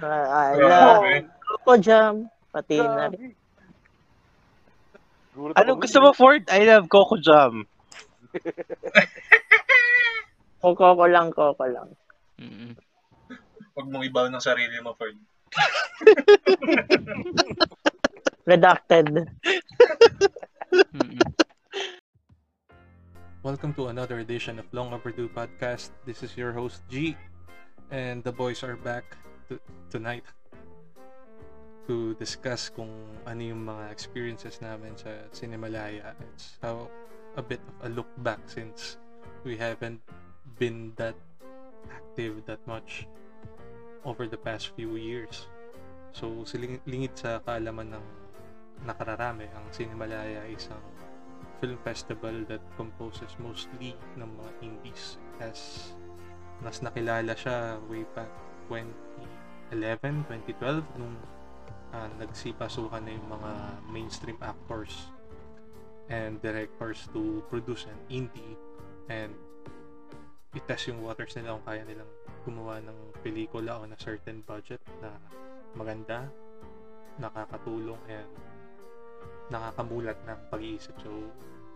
I love Coco Jam. Pati na rin. Ako gusto mo, Ford? I love Coco Jam. Coco ko lang, Coco lang. Mm. Huwag mong ibaw ng sarili mo, Ford. Redacted. Mm. Welcome to another edition of Long Overdue Podcast. This is your host G, and the boys are back to, tonight to discuss kung ano yung mga experiences namin sa Cinemalaya. It's how a bit of a look back since we haven't been that active that much over the past few years. So, silingit sa kaalaman ng nakararami, ang Cinemalaya ay isang film festival that composes mostly ng mga indies as mas nakilala siya way back 2011, 2012 nung uh, nagsipasukan na yung mga mainstream actors and directors to produce an indie and itest yung waters nila kung kaya nilang gumawa ng pelikula on a certain budget na maganda, nakakatulong and nakakamulat ng pag-iisip. So,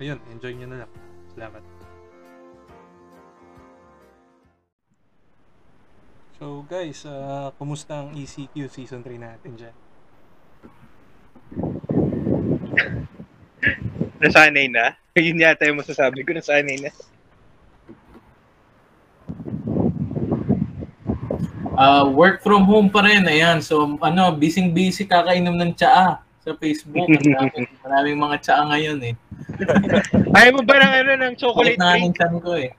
ayun, enjoy nyo na lang. Salamat. So, guys, uh, kumusta ang ECQ Season 3 natin dyan? Nasanay na. Yun yata yung masasabi ko, nasanay na. Uh, work from home pa rin, ayan. So, ano, busy-busy kakainom ng tsaa sa Facebook. Ang daming, maraming mga tsaa ngayon eh. Ayaw mo ba ng ano, ng chocolate Chocolate drink? chan ko eh.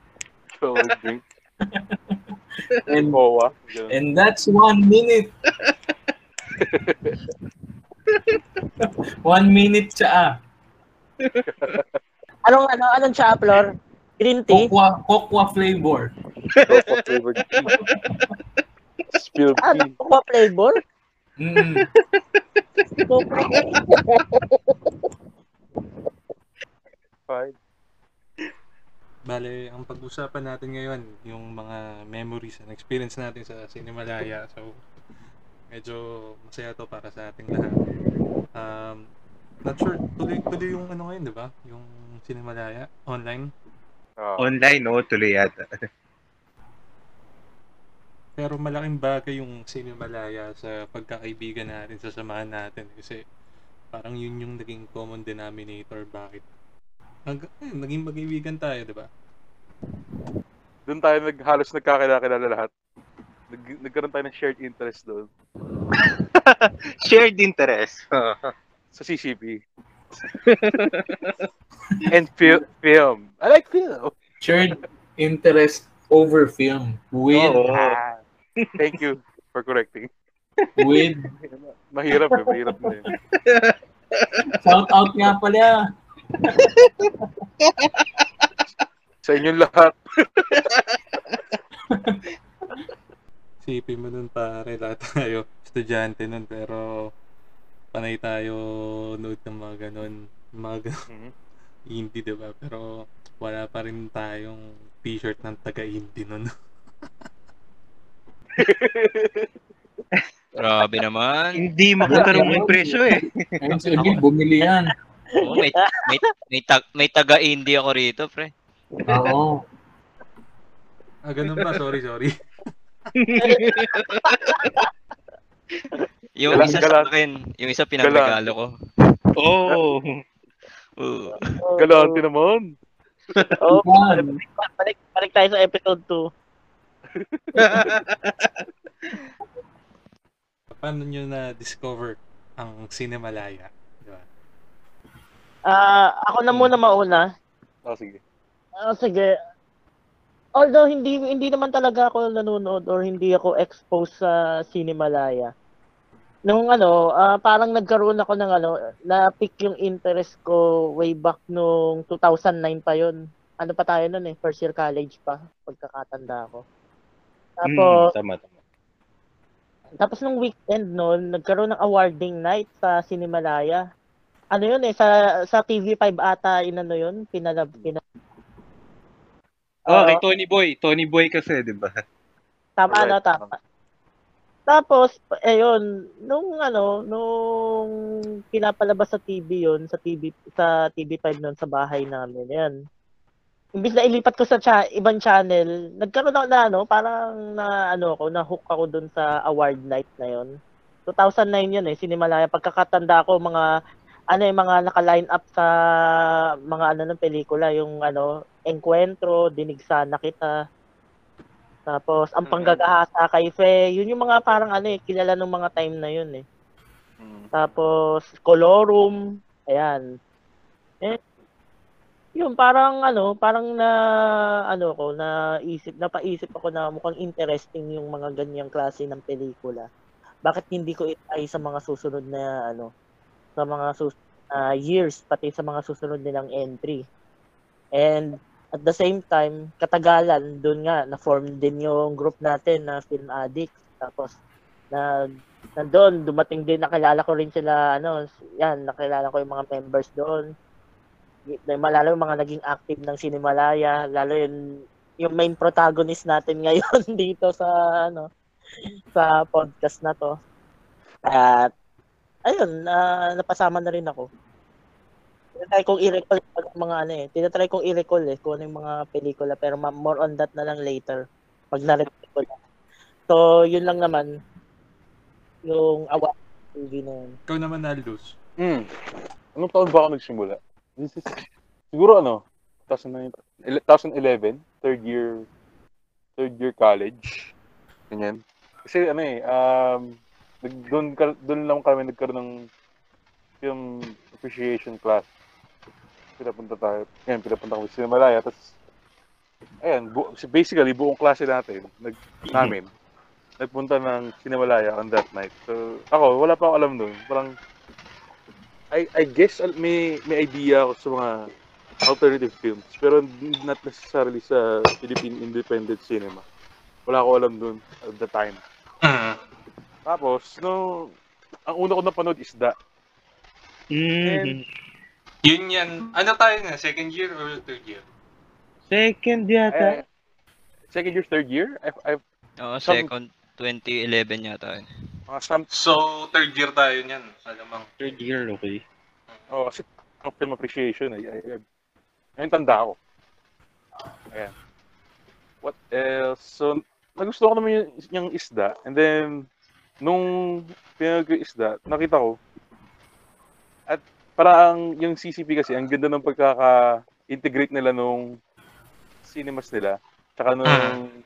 So, drink. And, Mowa. Ganun. and that's one minute. one minute cha. Anong, ano, anong siya, Flor? Green tea? Kokwa, kokwa flavor. Cocoa flavored tea. Spilled Ano, tea. Coco flavor? Mm. Coco. Fine. Bale, ang pag-usapan natin ngayon, yung mga memories and experience natin sa Cinemalaya. So, medyo masaya to para sa ating lahat. Um, not sure, tuloy, tuloy yung ano ngayon, di ba? Yung Cinemalaya, online. Ah, Online, no? Tuloy yata. Pero malaking bagay yung Cinemalaya sa pagkakaibigan natin, sa samahan natin. Kasi parang yun yung naging common denominator. Bakit? Hanggang, eh, naging magkaibigan tayo, di ba? Doon tayo nag, halos nagkakilala lahat. Nag, nagkaroon tayo ng shared interest doon. Shared interest. Sa CCP. And fil- film. I like film. Shared interest over film. With, Oo. Ah, thank you for correcting. with, Mahirap eh, mahirap na yun. shout out nga pala. Sa inyong lahat. Sipin mo nun pare, lahat tayo estudyante nun pero panay tayo nood ng mga ganun, mga ganun, Mhm. indie, di ba? Pero wala pa rin tayong t-shirt ng taga-indie nun. Grabe naman. Hindi makakaroon ng presyo eh. Ayun si Emil, bumili yan. Oo, may, may, may, tag, may taga-indie ako rito, pre. Oo. ah, ganun ba? Sorry, sorry. Yung Galang- isa galang- sa akin, yung isa pinagregalo ko. Oo. Oo. Galante naman. Oh, Yan. balik, balik tayo sa episode 2. Paano nyo na-discover ang Cinemalaya? Ah, ako na muna mauna. Oh, sige. Ah, sige. Although hindi hindi naman talaga ako nanonood or hindi ako exposed sa Cinemalaya. Nung ano, ah, parang nagkaroon ako ng ano, na-pick yung interest ko way back nung 2009 pa yon. Ano pa tayo nun eh, first year college pa, pagkakatanda ko. Tapos, Mm, tama, tama. tapos nung weekend noon, nagkaroon ng awarding night sa Cinemalaya. Ano yun eh, sa sa TV5 ata, inano yun, pinalab, pinalab. Oh, kay Tony Boy. Tony Boy kasi, di ba? Tama, ano, tama. Tapos, ayun, nung ano, nung pinapalabas sa TV yon sa TV, sa TV5 nun sa bahay namin, yan. Imbis na ilipat ko sa cha- ibang channel, nagkaroon ako na ano, parang na ano ako, na hook ako dun sa award night na yon. 2009 yun eh, Sinimalaya. Pagkakatanda ko, mga ano yung mga naka-line up sa mga ano ng pelikula, yung ano, Encuentro, Dinig Sana Kita, tapos ang panggagahasa kay Fe, yun yung mga parang ano eh, kilala nung mga time na yun eh. Tapos Colorum, ayan. Eh, yun parang ano, parang na ano ko, na isip, napaisip ako na mukhang interesting yung mga ganyang klase ng pelikula. Bakit hindi ko itry sa mga susunod na ano, sa mga sus ah, years pati sa mga susunod nilang entry. And at the same time, katagalan, doon nga, na-form din yung group natin na Film Addicts. Tapos, na nandun, dumating din, nakilala ko rin sila, ano, yan, nakilala ko yung mga members doon. Malalo yung mga naging active ng Sinimalaya, lalo yung, yung main protagonist natin ngayon dito sa, ano, sa podcast na to. At, ayun, na napasama na rin ako. Tinatry kong i-recall pag mga ano eh. Tinatry kong i-recall eh kung ano yung mga pelikula pero ma- more on that na lang later pag na-recall ko na. So, yun lang naman yung awa movie na yun. Ikaw naman Aldous. Mm. Anong taon ba ako nagsimula? This is, siguro ano, 2009 ele- 2011, third year, third year college. Ganyan. Kasi ano eh, um, doon, doon lang kami nagkaroon ng film appreciation class. Pinapunta tayo, yan, pinapunta kami sa Himalaya. Tapos, ayan, bu- basically, buong klase natin, nag, namin, nagpunta ng Sinimalaya on that night. So, ako, wala pa ako alam doon. Parang, I, I guess may may idea ako sa mga alternative films pero not necessarily sa Philippine independent cinema. Wala ako alam dun at the time. Ah. Tapos, no, ang una ko napanood is da. Mm. Yun yan. Ano tayo na? Second year or third year? Second yata. Eh, second year, third year? I, I, Oo, Some- second 2011 yata yun. mga some, So, third year tayo niyan. Alamang. Third year, okay. oh, kasi ang film appreciation, ay, ay, ay, ayun tanda ko. Ayan. What else? So, nagustuhan ko naman yung, yung isda. And then, nung pinag isda, nakita ko, at parang yung CCP kasi, ang ganda ng pagkaka-integrate nila nung cinemas nila, tsaka nung, Mm.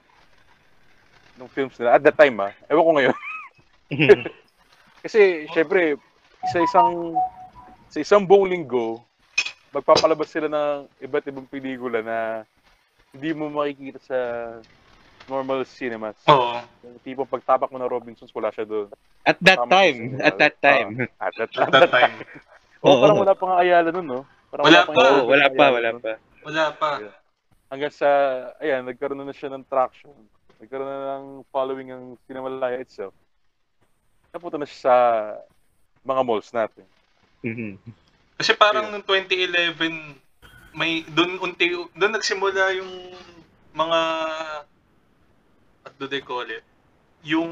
nung films nila. At that time, ah, ewan ko ngayon. Kasi, syempre, sa isang sa isang buong linggo, magpapalabas sila ng iba't ibang pelikula na hindi mo makikita sa normal cinemas. Oo. Yung tipong pagtapak mo ng Robinsons, wala siya doon. At that Tama time, at that time. At that, At that time. Oo, Oo. parang wala pa nga Ayala nun, no? Parang Wala pang pa. Ayala Oo, wala pa, wala pa. Wala pa. Hanggang sa, ayan, nagkaroon na siya ng traction. Nagkaroon na ng following ang Cinemalaya itself. Napunta na siya sa mga malls natin. Mhm. Kasi parang noong 2011, may doon unti doon nagsimula yung mga do they call it? Yung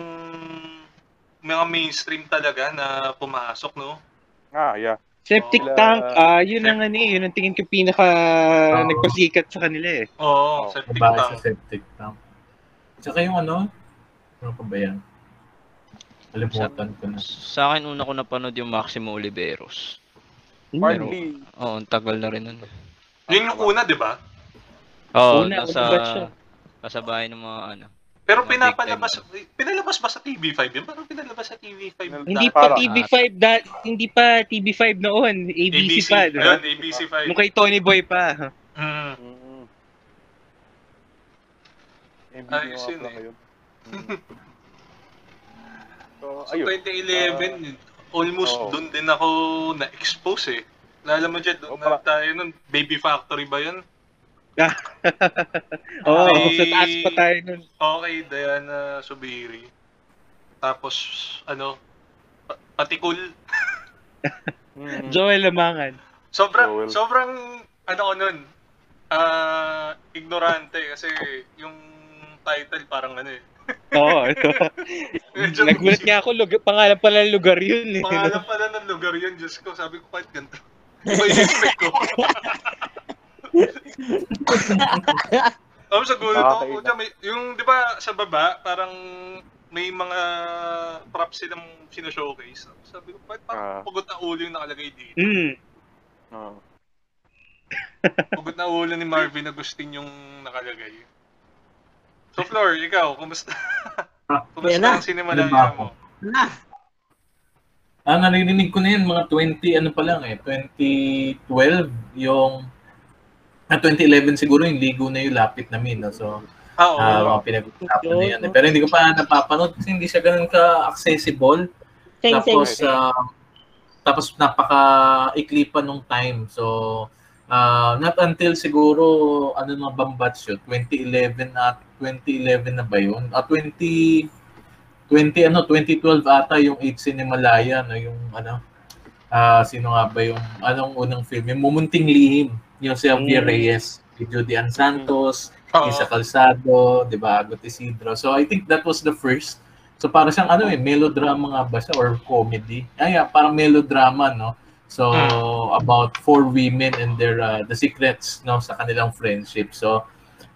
mga mainstream talaga na pumasok, no? Ah, yeah. Septic Sila- tank, ah yun ang ano eh, yun ang tingin ko pinaka Oo. nagpasikat sa kanila eh. Oo, Oh, septic Bahay sa tank. septic tank. Tsaka yung ano, ano pa ba yan? Kalimutan ko na. Sa akin, una ko napanood yung Maximo Oliveros. Partly, Oo, ang tagal na rin nun. Yun yung una, di ba? Oo, Una, nasa, una ba siya? kasabay ng mga ano. Pero pinapalabas, pinalabas ba sa TV5 yun? Parang pinalabas sa TV5. Hindi pa Parang- TV5 da, hindi pa TV5 noon, ABC, pa, di ba? Ayun, ABC5. Nung kay Tony Boy pa. Mm. Mm. Ayos yun eh. So, So, ayun. 2011, almost oo. doon din ako na-expose eh. Lala mo dyan, doon Oo, na tayo nun, Baby Factory ba yun? Oo, Ay- sa taas pa tayo nun. Okay, Diana Subiri. Tapos, ano, pa- Patikul. Mm. Joel Lamangan. Sobrang, Joel. sobrang, ano ko nun, ah, ignorante kasi yung title parang ano eh, Oo, ano. Medyo Nagulat nga ako, lugar, pangalan pala ng lugar yun eh. Pangalan pala ng lugar yun, Diyos ko. Sabi ko, kahit ganito. Iba yung expect ko. Tapos sa Nakakaiba. Kuya, may, yung, di ba, sa baba, parang may mga props silang sino-showcase. Sabi ko, bakit parang Ah. pugot na ulo yung nakalagay dito? Hmm. Oo. Pugot na ulo ni Marvin Agustin yung nakalagay. So, Flor, ikaw, kumusta? kumusta Yan na. ang cinema ba laya ako? mo? Na. Ah, naririnig ko na yan, mga 20, ano pa lang eh, 2012, yung, ah, 2011 siguro yung ligo na yung lapit namin, no? so, Ah, oo. ah, mga pinag-usapan na yan. eh. Pero hindi ko pa napapanood kasi hindi siya ganun ka-accessible. Same, same. Tapos, ah, tapos napaka-ikli pa nung time. So, ah, not until siguro, ano na bang batch yun? 2011 at 2011 na ba yun? Ah, 20, 20, ano, 2012 ata yung 8 Cinemalaya, no? Yung, ano, ah, sino nga ba yung, anong unang film? Yung Mumunting Lihim, yung Javier Mm. Reyes, Judy Ann Santos, Oo. Isa Calzado, 'di ba? Agot Isidro. So I think that was the first. So para siyang ano eh, melodrama nga ba siya or comedy? Ay, yeah, parang melodrama, no? So about four women and their uh, the secrets no sa kanilang friendship. So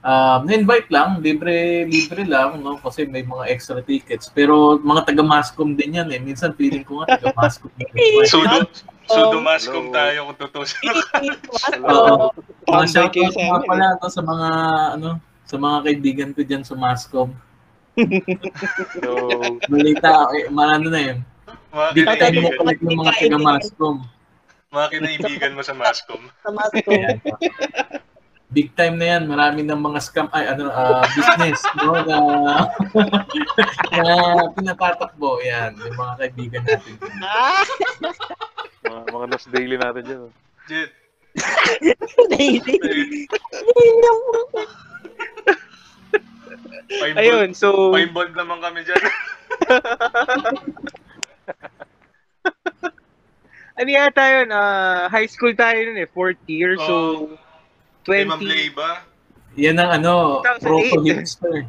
um, na-invite lang, libre libre lang no kasi may mga extra tickets. Pero mga taga Mascom din yan eh. Minsan feeling ko nga taga Mascom. Mascom hello. tayo kung tutusin. Tambay kayo shoutout sa nga pala to sa mga ano sa mga kaibigan ko diyan sa Mascom. So, Balita, eh, marano na yun. Mga Di ka tayo makulit ng mga taga Mascom. mga kinaibigan mo sa mascom. Sa Masco. Big time na yan. Marami ng mga scam, ay ano, ah, business, no, na, na pinatatakbo. Yan, yung mga kaibigan natin. Mga, mga last daily natin dyan. oh. Jet, five Ayun, so, bold naman kami dyan. ano yata yun, ah, high school tayo nun eh, fourth year, so, Kay Ma'am 20, Leiba. Yan ang ano, 2008. proto-hipster.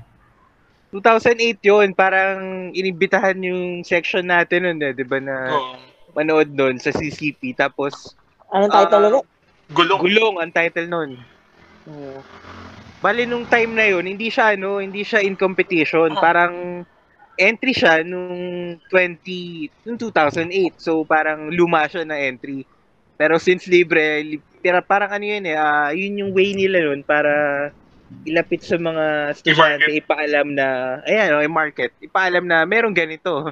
2008 yun, parang inibitahan yung section natin nun eh, di ba na Oh, manood nun sa CCP, tapos Anong title Ah, ulit? gulong. Gulong ang title nun. Oo. Bali nung time na yun, hindi siya ano, hindi siya in competition. Parang entry siya nung 20 nung 2008. So parang luma siya na entry. Pero since libre, li- pero parang ano yun eh, ah, yun yung way nila nun para ilapit sa mga estudyante, I-market. ipaalam na, ayan, oh, i-market, ipaalam na merong ganito.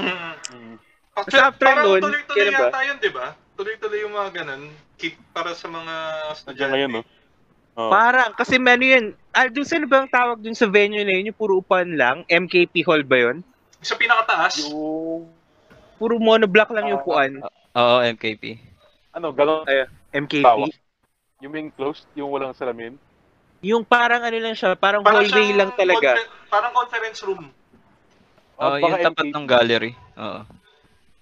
Mm. Actually, after parang nun, tuloy-tuloy kailan ba? yata yun, di ba? Tuloy-tuloy yung mga ganun. Keep para sa mga estudyante. ngayon, no? Oh. Parang, kasi ano yun, ah, dun sa ano ba ang tawag dun sa venue na yun, yung puro upan lang, MKP Hall ba yun? Sa pinakataas, Yung, Puro monoblock lang yung Ah, upuan. Oo, MKP. ano, galon, MKP. tawa. yung main closed, yung walang salamin. Yung parang ano lang siya, parang parang hallway siyang lang talaga. confer- parang conference room. Oo, baka yung tapat MKP. ng gallery. Oo.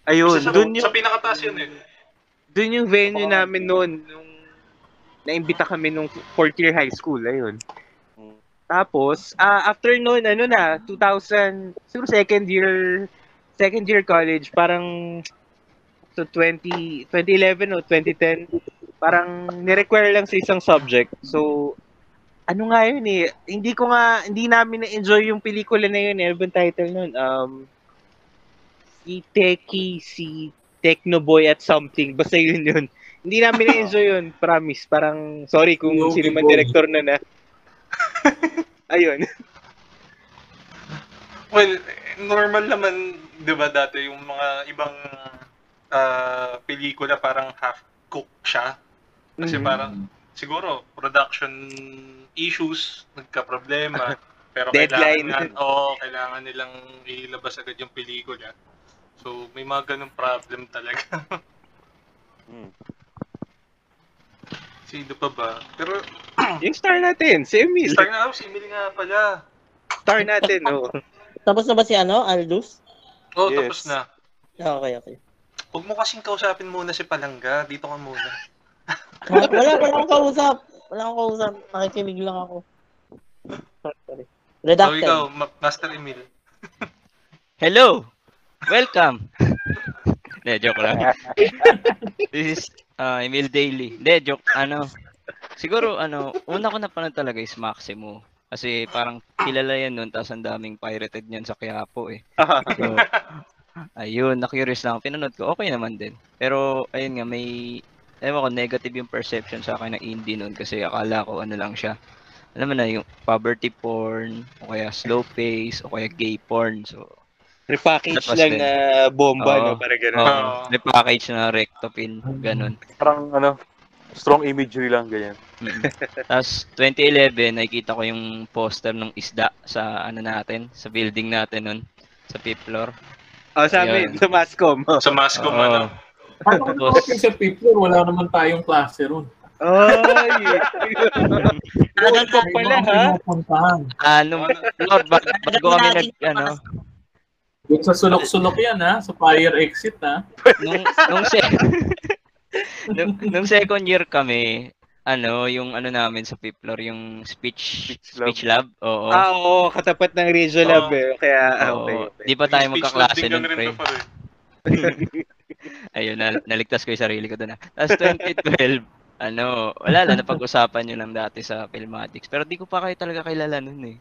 Ayun, sa, dun sa yung, pinakataas yun eh. dun yung venue Baka- namin noon, nung naimbita kami nung fourth year high school, ayun. Hmm. Tapos, ah after noon, ano na, 2000, siguro second year, second year college, parang so 20, 2011 o 2010, parang ni-require lang sa isang subject. So, ano nga yun eh, hindi ko nga, hindi namin na-enjoy yung pelikula na yun, eh. bang title nun? Um, si Teki, si Technoboy at something, basta yun yun. Hindi namin na-enjoy yun, promise. Parang, sorry kung Yogi sino man director na na. Ayun. Well, normal naman, di ba dati, yung mga ibang ah, pelikula parang half-cook siya. Kasi Mhm. parang, siguro, production issues, nagka-problema. Pero Deadline. kailangan, nga, oo, kailangan nilang ilabas agad yung pelikula. So, may mga ganung problem talaga. Hmm. Sino pa ba? Pero, Yung star natin, si Emil. star na si Emil nga pala. Star natin, oh. Tapos na ba si ano, Aldous? Oh, Yes. tapos na. Ah, Okay, okay. Huwag mo kasing kausapin muna si Palangga. Dito ka muna. Wala, wala akong kausap. Wala akong kausap. Nakikinig lang ako. Sorry, sorry. So Redacted. ikaw, Ma- Master Emil. Hello! Welcome! Hindi, joke lang. This is uh, Emil Daily. Hindi, joke. Ano, siguro, ano, una ko napanood talaga is Maximo. Kasi parang kilala yan nun, tapos ang daming pirated niyan sa Quiapo eh. So, ayun, na-curious lang. Pinanood ko, okay naman din. Pero, ayun nga, may, ewan ko, negative yung perception sa akin ng indie nun kasi akala ko ano lang siya. Alam mo na, yung poverty porn, o kaya slow pace, o kaya gay porn. So, Repackage Tapos lang din. na bomba, Oo. no? Parang gano'n. oh, Oo. may package na rectopin, ganun. Parang ano, strong imagery lang, ganyan. Mm. Tapos 2011 nakikita ko yung poster ng isda sa ano natin, sa building natin nun, sa fifth floor. Oh, sa amin, sa Mascom. Sa Mascom, Oo. ano. Paano kung Tapos- sa people, wala naman tayong klase ron. Ay! Doon pa pala, ha? pinupuntahan. Ah, nung floor ba, bago kami nag ano, Doon sa sulok-sulok yan ha, sa fire exit ha. nung nung, se- nung, nung second year kami, ano, yung ano namin sa fifth floor, yung speech Speech speech lab. Oo. Ah, oo, katapat ng Regio Lab Oo. eh. Kaya, ah, Oo. okay. okay. Di pa tayo Speech magkaklase nun, pre. Ayun, na, naligtas ko yung sarili ko doon. Tapos 2012, ano, wala lang, napag-usapan nyo lang dati sa Filmatics. Pero di ko pa kayo talaga kilala nun eh.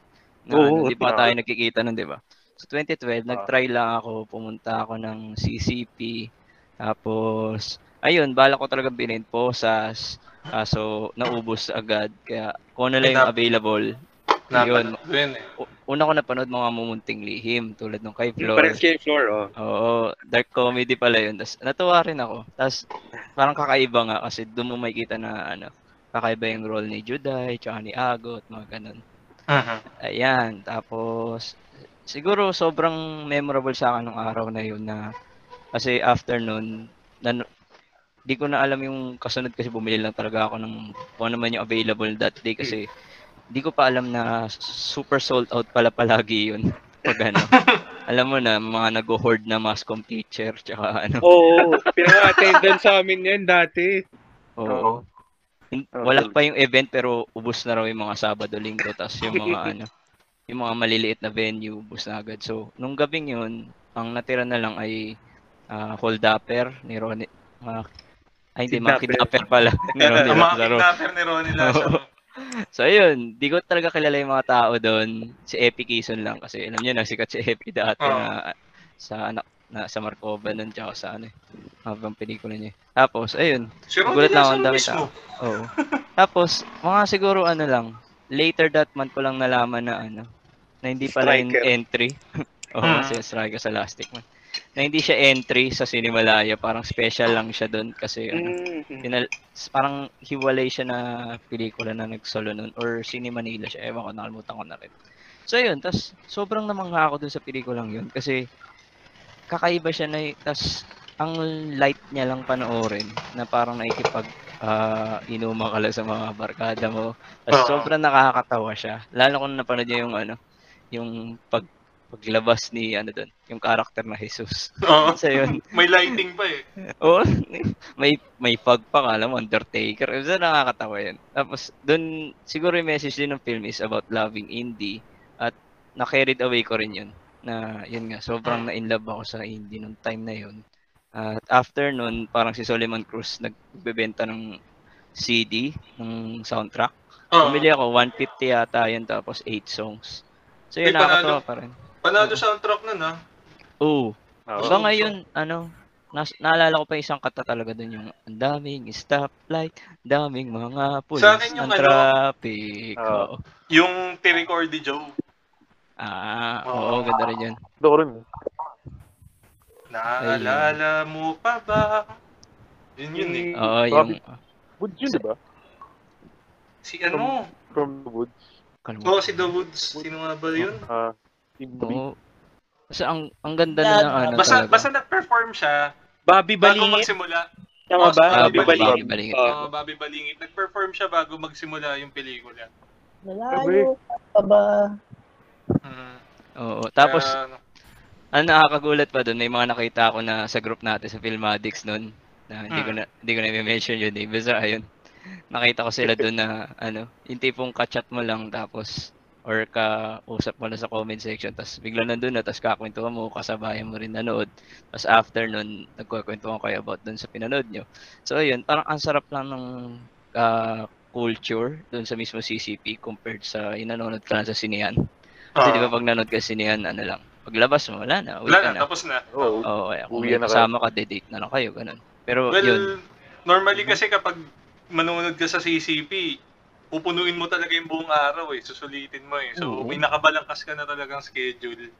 Na, Oo, ano, di pa tayo nagkikita nun, di ba? So 2012, Ah. nag-try lang ako, pumunta ako ng CCP. Tapos, ayun, bala ko talaga binid posas. Kaso, naubos agad. Kaya, kung ano lang yung available. Yun. Napanood yun eh. Una ko napanood mga mumunting lihim, tulad nung kay Flor. parang scale floor, oh. Oo, dark comedy pala yun. Tapos natuwa rin ako. Tapos parang kakaiba nga kasi doon mo makikita na ano, kakaiba yung role ni Juday, tsaka ni Agot, mga ganun. Mhm. Ayan, tapos siguro sobrang memorable sa akin nung araw na yun na kasi after nun, nan, di ko na alam yung kasunod kasi bumili lang talaga ako ng kung ano man yung available that day kasi di ko pa alam na super sold out pala palagi yun. Pag ano, alam mo na, mga nag-hoard na mascom teacher, tsaka ano. Oo, pinaka-attendance sa amin yan dati. Oo. Oo. Wala pa yung event pero ubos na raw yung mga Sabado, Linggo, tapos yung mga ano, yung mga maliliit na venue, ubos na agad. So, nung gabing yun, ang natira na lang ay uh, hold upper ni Ronnie. mga- ay, hindi, mga Kidnapper. pala. ni Ronnie mga kidnapper ni Ronnie Lazaro. So, ayun, di ko talaga kilala yung mga tao doon. Si Epi Kison lang kasi alam niyo na sikat si Epi dati na sa anak na sa Markova nun tsaka sa ano eh, habang pelikula niya. Tapos, ayun, Ronnie Gulat lang ako, ang dami mismo. Oo. Tapos, mga siguro ano lang, later that month ko lang nalaman na ano, na hindi pala yung entry. Oo, Hmm. kasi striker sa Lastic Man. Na hindi siya entry sa Cinemalaya, parang special lang siya doon kasi ano, Mm. tinal- parang hiwalay siya na pelikula na nagsolo noon or Cine Manila siya. Ewan ko, nakalimutan ko na rin. So yun, tas sobrang namangha ako dun sa pelikulang yun kasi kakaiba siya na tas ang light niya lang panoorin na parang nakikipag ah, inuman ka lang sa mga barkada mo. Tas Oo. sobrang nakakatawa siya. Lalo kung napanood niya yung ano, yung pag paglabas ni ano doon, yung karakter na Jesus. Oo. So yun, May lighting pa eh. Oo. may may pag pa ka, alam mo, Undertaker. Isa nakakatawa yan. Tapos, dun, siguro yung message din ng film is about loving indie. At, na-carried away ko rin yun. Na, yun nga, sobrang na-inlove ako sa indie nung time na yun. At after nun, parang si Solomon Cruz nagbebenta ng CD, ng soundtrack. Bumili ako, 150 yata yun, tapos 8 songs. So yun, panalo. nakakatawa pa rin. Panalo soundtrack nun ah. Oo. Oo. Hanggang ngayon, ano, nas, naalala ko pa isang kata talaga dun yung ang daming stoplight, daming mga pulis Sa akin yung ng ano, traffic. Oo. Oo. Yung T-Recordy Joe. Ah, Oo. oo, ganda rin yun. Ito ko rin. Naalala mo pa ba? Yun yun eh. Oo, yung... Woods yun, di ba? Si ano? From the Woods. Kalimutan. Oo, si The Woods. Sino nga ba yun? Ah, B. Oo. Kasi ang ang ganda na ng ano Basta, talaga. basta nag-perform siya Bobby bago Balingit. magsimula. Tama ba? Ah, Bobby Bobby Balingit. Balingit. Oo. Uh, Bobby Balingit. Nag-perform siya bago magsimula yung pelikula. Malayo pa ba? Mm. Oo. Tapos, Kaya, ano, ang nakakagulat pa doon, may mga nakita ako na sa group natin sa Filmatics noon na hindi ko na hindi ko na i-mention yun eh. Basta ayun. Nakita ko sila doon na ano, yung tipong kachat mo lang tapos or ka-usap mo na sa comment section, tapos bigla nandun na, tapos kakwentuhan mo, kasabayan mo rin nanood. Tapos after nun, nagkukwentuhan kayo about dun sa pinanood nyo. So ayun, parang ang sarap lang ng ah, culture dun sa mismo CCP compared sa yung nanonood ka lang sa sinihan. Kasi Ah, di ba pag nanood ka sa sinihan, ano lang, paglabas mo, wala na, uwi wala ka na, na. tapos na. Oo. Oo, kaya kung may kasama ka, date na lang kayo, ganun. Pero Well, yun, normally kasi kapag manonood ka sa CCP, pupunuin mo talaga yung buong araw eh. Susulitin mo eh. So, Oo. may nakabalangkas ka na talagang schedule.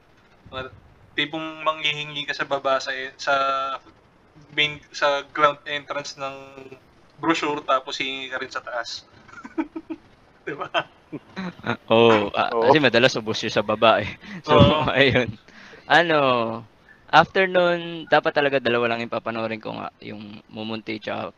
Par- Tipong manghihingi ka sa baba sa, sa main sa ground entrance ng brochure tapos hihingi ka rin sa taas. diba? Oo, ah, Oo. kasi madalas ubos yun sa baba eh. So, Oo. ayun. Ano, after nun, dapat talaga dalawa lang yung papanoorin ko nga, yung Mumunti tsaka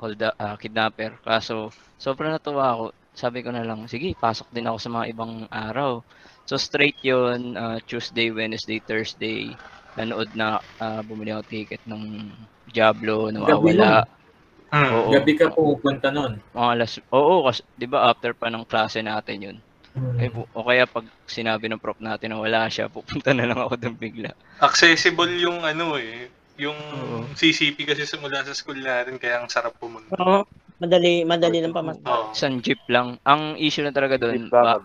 Pil- Holda, ah, Kidnapper. Kaso, sobrang natuwa ako. Sabi ko na lang, sige, pasok din ako sa mga ibang araw. So, straight yun, ah, Tuesday, Wednesday, Thursday, nanood na, ah, bumili ako ticket ng Diablo, nawawala. Hmm. Oo, Gabi ka pupunta nun. mga alas, oo, kasi, di ba after pa ng klase natin yun. Eh, bu- o kaya pag sinabi ng prof natin na wala siya, pupunta na lang ako doon bigla. Accessible yung ano eh. Yung Oo. CCP kasi simula sa school natin kaya ang sarap pumunta. Oo. Madali, madali lang pamas. Oo. Isang jeep lang. Ang issue na talaga doon, Jeep lang. ba,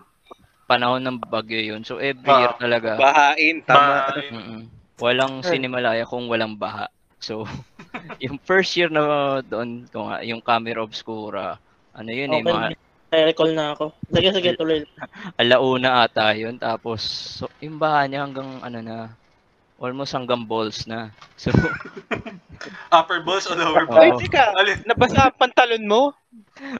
panahon ng bagyo yun. So every Ah. year talaga, Bahain, tama. Ba- mm walang sinimalaya kung walang baha. So, yung first year na doon, ko nga, yung camera obscura, ano yun eh, mga Okay, recall na ako. Sige, sige, tuloy. alauna ata yun. Tapos, so, yung baha niya hanggang ano na, almost hanggang balls na. So, upper balls o lower. Ay, balls? teka, Alin? nabasa ang pantalon mo?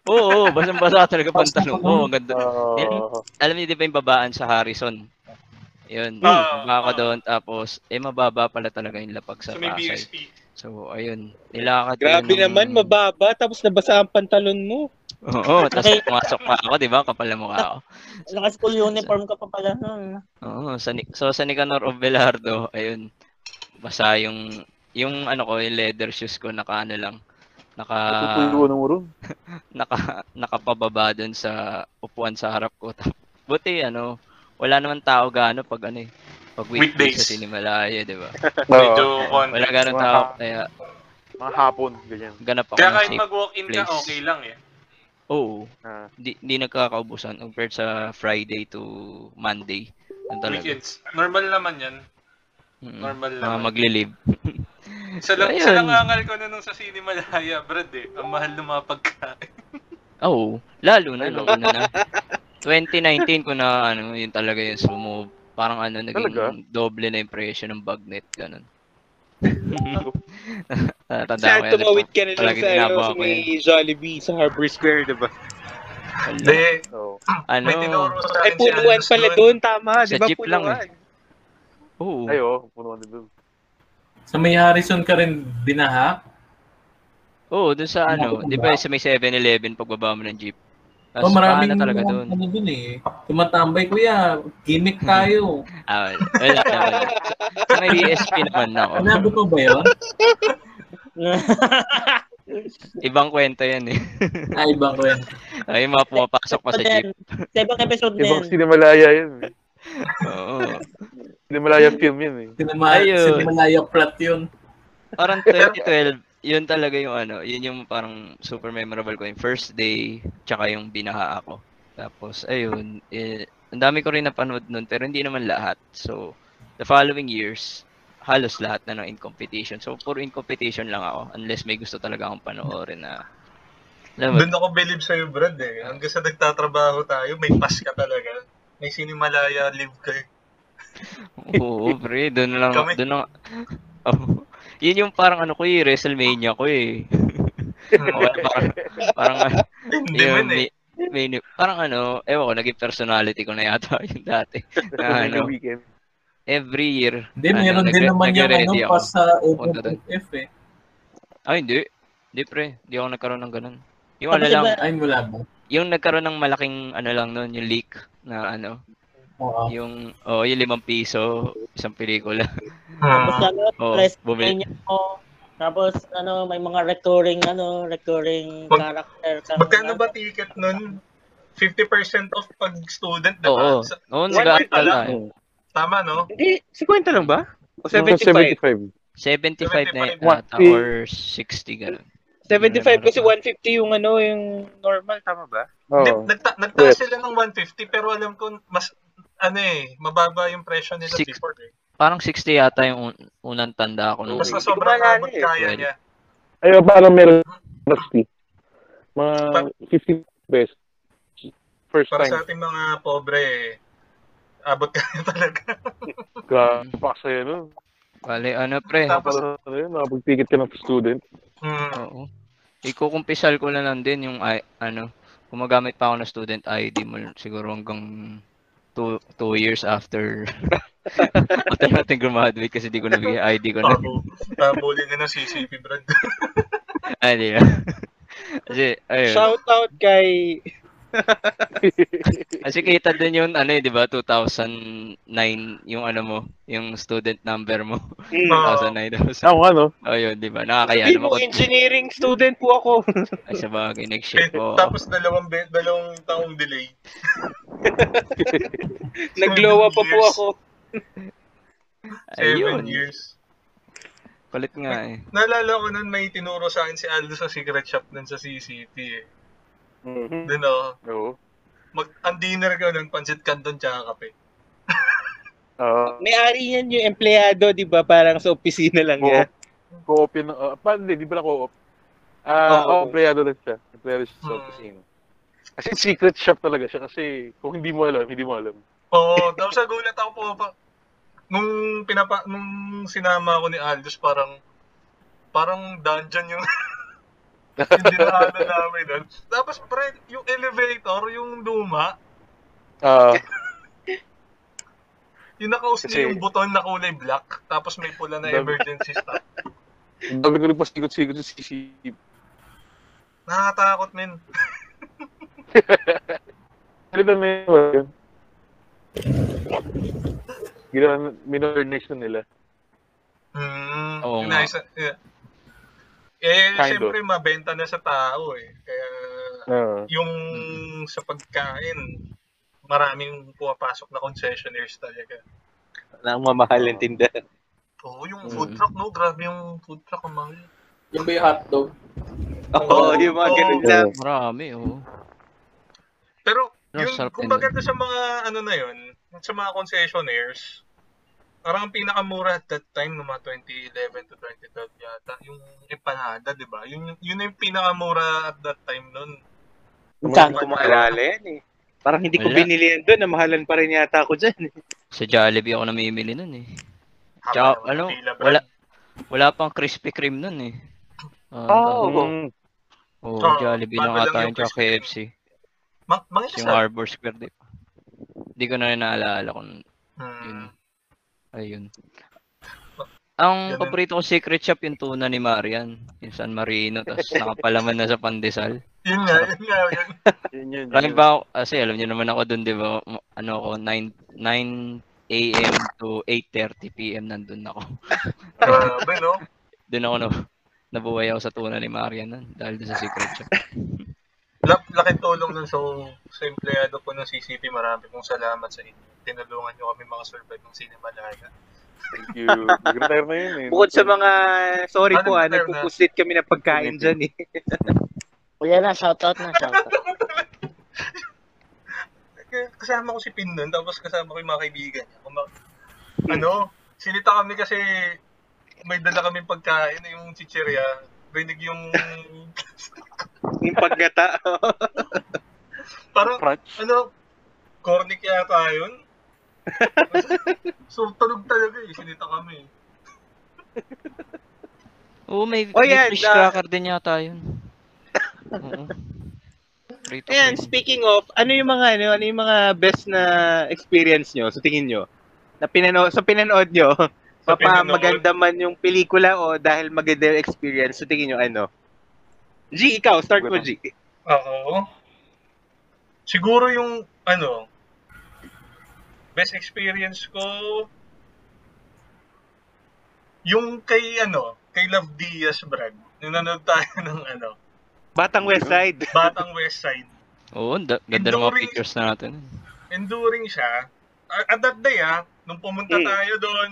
oo, oo, basang-basa talaga pantalon ko. Ang ganda. Oo. alam niyo di ba yung babaan sa Harrison? Yun, Ah, baba ako ah. doon. Tapos, eh, mababa pala talaga yung lapag sa So may Pasay. BSP. So, ayun. Nilakad Grabe yun ng- naman, mababa, tapos nabasa ang pantalon mo. Oo, tapos Okay. pumasok pa ako, di ba? Kapal na mukha ako. Naka-school uniform ka pa pala. Hmm. Oo, sa, so sa Nicanor of Velardo, ayun, basa yung, yung ano ko, yung leather shoes ko, naka ano lang, naka, ron. naka, nakapababa dun sa upuan sa harap ko. Buti, ano, wala naman tao gaano pag ano eh, pag weekdays, Weekdays. sa Sinimalaya, di ba? Medyo konti. Wala ganong tao, kaya Mga hapon, ganyan. ganap ako Kaya ng kahit mag-walk-in ka, okay lang eh. Oo, Ah. di, di nagkakaubusan compared sa Friday to Monday. Yun talaga. Weekends. Normal naman yan. Mm, Normal naman. magli-live. Isa lang, Ayun. isa lang angal ko na nung sa Sinimalaya, Brad eh. Ang mahal ng mga pagkain. Oo, lalo na nung una na. 2019 ko na ano, yun talaga yung sumo. Parang ano, naging Talaga? doble na yung presyo ng bagnet, ganun. Tanda Saan ko yan. tumawid ka na lang sa, ano, sa may Jollibee, sa Harbor Square, diba? Wala. Hindi. Oo. Ano? Ay, punuan pala doon. doon, tama, Sa di ba jeep lang punuan? Oo. Ay, oo. Punuan din doon. Sa may Harrison ka rin binaha? Oo, dun sa ano, Ano di ba sa may 7-Eleven pagbaba mo ng jeep. Oh, Tapos maraming paano talaga doon. ano dun eh. Tumatambay, kuya. Gimmick tayo. Ah, wala, wala. Sa may BSP naman ako. Sinabi ko ba yun? Ibang kwento yan eh. Ay, ibang yun. Ay, mga pumapasok pa sa jeep. Sa ibang episode na Ibang. Sinimalaya yun. eh. Oo. Sinimalaya film yun eh. Sinama, Ayun. Sinimalaya plot yun. Parang 2012, yun talaga yung ano, yun yung parang super memorable ko. Yung first day, tsaka yung binaha ako. Tapos, ayun, eh, ang dami ko rin napanood nun, pero hindi naman lahat. So, the following years, halos lahat na ng in competition. So, puro in competition lang ako, unless may gusto talaga akong panoorin na, mo, Doon ako believe sa'yo, Brad eh. Hanggang sa nagtatrabaho tayo, may pass ka talaga. May Sinimalaya live ka eh. oo, pre, doon lang, Kami. doon lang, oh, yun yung parang ano ko eh, WrestleMania ko eh. O, parang, parang, Hindi Yun, man eh. may, may, parang ano, ewan ko, naging personality ko na yata yung dati. Na Every ano, every year. Hindi, ano, meron din naman yung ano, pas sa. FFF eh. Ay, hindi. Hindi pre, hindi ako nagkaroon ng ganun. Yung Tapos ano lang, Ay, wala ba? yung nagkaroon ng malaking ano lang noon, yung leak na ano, Oo. yung, oh, yung limang piso, isang pelikula. Tapos Ah. ano, Oh, press bumili. niya mo. Tapos ano, may mga recurring ano, recurring Mag- character ka. Magkano ba ticket nun? 50% off pag student, di Oo. ba? Sa- Oo, One nag-aaral pala. tayo. Tama, no? Hindi, 50 lang ba? O 75. 75? 75 na 75. yata One- or 60 ganun. 75 kasi 150 yung ano, yung normal, tama ba? Oo. nagta- nagtaas Yes. sila ng 150 pero alam ko mas ano eh, mababa yung presyo nila Six- before eh. Parang 60 yata yung un- unang tanda ko nung Basta sobrang abot eh. kaya Well, niya. Ayun, parang meron rusty. Mga 50 pesos. First Para sa time. ating mga pobre eh, abot kaya talaga. Grabe pa sa'yo, no? Bale, ano pre, Tapos- ano yun, nakapag-ticket ka ng student. Hmm. oo. Ikukumpisal ko na lang din yung I, ano, gumagamit pa ako ng student ID mo siguro hanggang two, two years after after natin graduate kasi di ko nabigay ID ko na. Tabuli na ng CCP brand. Ay, di na. Kasi, ayun. Shout out kay Kasi kita din yun, ano eh, di ba, 2009, yung ano mo, yung student number mo. mm, Ah. 2009 daw. Ako, ano? Oh, yun, di ba? Nakakaya naman ko. engineering student po ako. Ay, sa bagay, nag-ship ko. Tapos dalawang dalawang taong delay. Naglowa pa po ako. Seven Ayun, years. kulit nga eh. Naalala ko nun may tinuro sa akin si Aldo sa secret shop nun sa CCT eh. Mhm. Dun oh, Oo. mag ang dinner ko nun, pancit canton tsaka kape. Ah, May-ari yan yung empleyado, di ba? Parang sa opisina lang co-op. niya. Co-op yun. Uh, pa, hindi, di ba na co-op? Ah, Oo. oh, empleyado lang siya. Empleyado siya sa Hmm. opisina. Kasi secret shop talaga siya kasi kung hindi mo alam, hindi mo alam. Oo, tapos nagulat ako po pa. Nung pinapa nung sinama ako ni Aldous parang parang dungeon yung yung dinaanan namin doon. Tapos pre, yung elevator, yung luma, Ah, yung nakaus niya yung buton na kulay black, tapos may pula na emergency stop. ang dami ko rin pasikot-sikot sa CCTV. Nakakatakot men. Ano ba may yun? Ginawa, minodernized na nila. Hmm, Oo yun nga. na isa- yeah. Eh, Kind siyempre mabenta na sa tao eh. Kaya Ah. yung sa pagkain, maraming pumapasok na concessionaires talaga. Nang mamahal ng tindahan. Oo, yung Mm. food truck, no? Grabe yung food truck, ang mahal. Yung ba yung hotdog? Oo, yung mga ganun Oo. na. Marami, oh. Pero, Ang yung, kumbaga sa mga, ano na yun, sa mga concessionaires, parang ang pinakamura at that time, no, mga 2011 to 2012 yata, yung empanada, di ba? Yun, yun yung pinakamura at that time nun. Hindi ko maalala yan eh. Parang hindi ko Wala. binili yan doon. Namahalan pa rin yata ako dyan. eh. Sa Jollibee ako namimili nun eh. Tsaka, ano, wala, wala pang Krispy Kreme nun eh. Ah, Oo. Mm. oh, Oo, Jollibee lang ata yung yun, tsaka. KFC. Ma- mga Yung isa. Harbor Square, di ba? Hindi ko na rin naalala kung Hmm. Ayun. Ang Ganun. paborito kong secret shop yung tuna ni Marian, yung San Marino, tapos nakapalaman na sa pandesal. Yun nga, yun nga, yun. Yun yun. Ba ako, kasi alam niyo naman ako doon, di ba? Ano ako, 9, 9 a.m. to 8.30 p.m. nandun ako. Grabe, no? Doon ako na, nabuhay ako sa tuna ni Marian nun, dahil doon sa secret shop. Lak- laking tulong nun so, sa empleyado po ng CCP. Marami pong salamat sa inyo. Tinulungan nyo kami makasurvive ng Cinemalaya. Thank you. Nag-retire na yun eh. Bukod sa mga, sorry po ah, na? nagpupuslit kami ng pagkain dyan eh. Kuya na, shoutout na, shoutout. Kasama ko si Pin nun, tapos kasama ko yung mga kaibigan niya. Kuma- ano, sinita kami kasi may dala kaming pagkain, yung chichirya. Rinig yung, Yung paggata. parang, Crunch. ano, cornic yata yun. so, tunog talaga eh, sinita kami. Oo, may, Oh, may yan, fish na- cracker din yata yun. Oo. Prito Ayan, fish. speaking of, ano yung mga ano, ano yung mga best na experience nyo sa tingin nyo? Na pinano sa pinanood nyo, Sa papa pinanood. maganda man yung pelikula o dahil maganda yung experience, sa tingin nyo ano? G, ikaw, start mo G. Oo. Siguro yung, ano, best experience ko, yung kay, ano, kay Love Diaz, Brad. Nung nanood tayo ng, ano, Batang West Side. Batang West Side. Oo, da- ganda ng mga pictures natin. enduring siya. At that day ah, nung pumunta Hmm. tayo doon,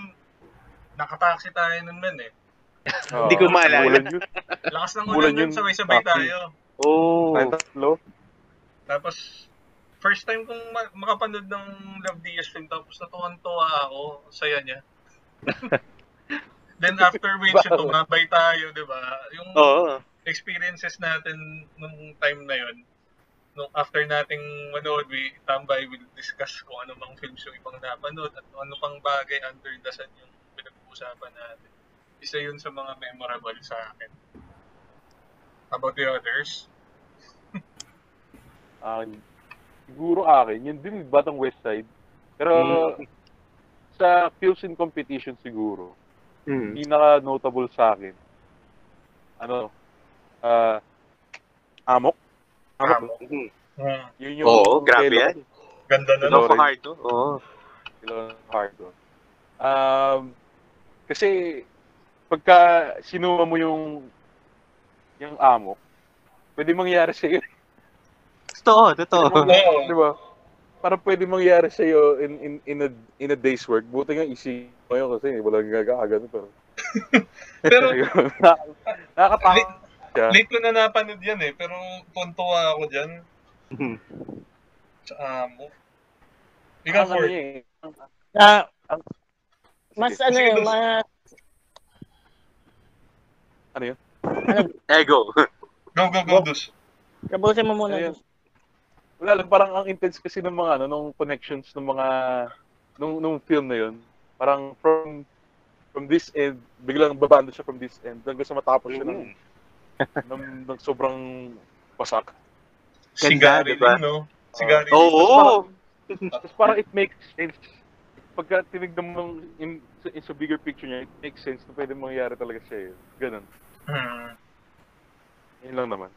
nakataksi tayo nun man eh. Hindi ko maalala. Lakas ng ulan yun, yun, sabay-sabay tayo. Oh. Tayong tatlo. Tapos, first time kong ma- makapanood ng Love DS film, tapos natuwan-tuwa ako, saya niya. Then after which, Wow. tumabay tayo, di ba? Yung Oo. experiences natin nung time na yon nung after nating manood, we tambay, we'll discuss kung ano mang films yung ibang napanood at ano pang bagay under the sun yung pinag-uusapan natin. Isa yun sa mga memorable sa akin. About the others? Akin. Siguro akin. Yun din, Batang West Side. Pero, Mm. sa Pilsen competition siguro, Mm. pinaka-notable sa akin, ano, ah, Amok. Amok. Mm. Hmm. Yun yung Oo, grabe Kelo- yan. Ganda na Love. Hard, no? Oo. Kelo Hardo. Um, kasi, pagka sinuma mo yung yung amok, pwede mangyari sa iyo. Totoo, totoo. Oo. Di ba? Parang pwede mangyari sa iyo in, in, in, a, in a day's work. Buti nga isi mo yun kasi walang gagawin. Pero, Pero Nakakatawa siya. late ko na napanood yan eh, pero tuntua ako dyan Mhm. sa amo. Ikaw, ano Ford. eh. Ah, Ang- mas ano yun, mas Ano yun? Ego. Go, go, go, Dus. kabusin mo muna. Ayun. Wala lang, parang ang intense kasi ng mga ano, nung connections ng mga nung nung film na yun. Parang from from this end, biglang babando siya from this end hanggang sa matapos siya ng, Mm. ng, ng sobrang pasak. Si Ganda, Gary diba? no? Si Gary Oo. Tapos parang it makes sense. Pagka tinignan mo in, in, sa bigger picture niya, it makes sense na pwede mangyari talaga siya. eh. Ganun. Hmm. Yun lang naman.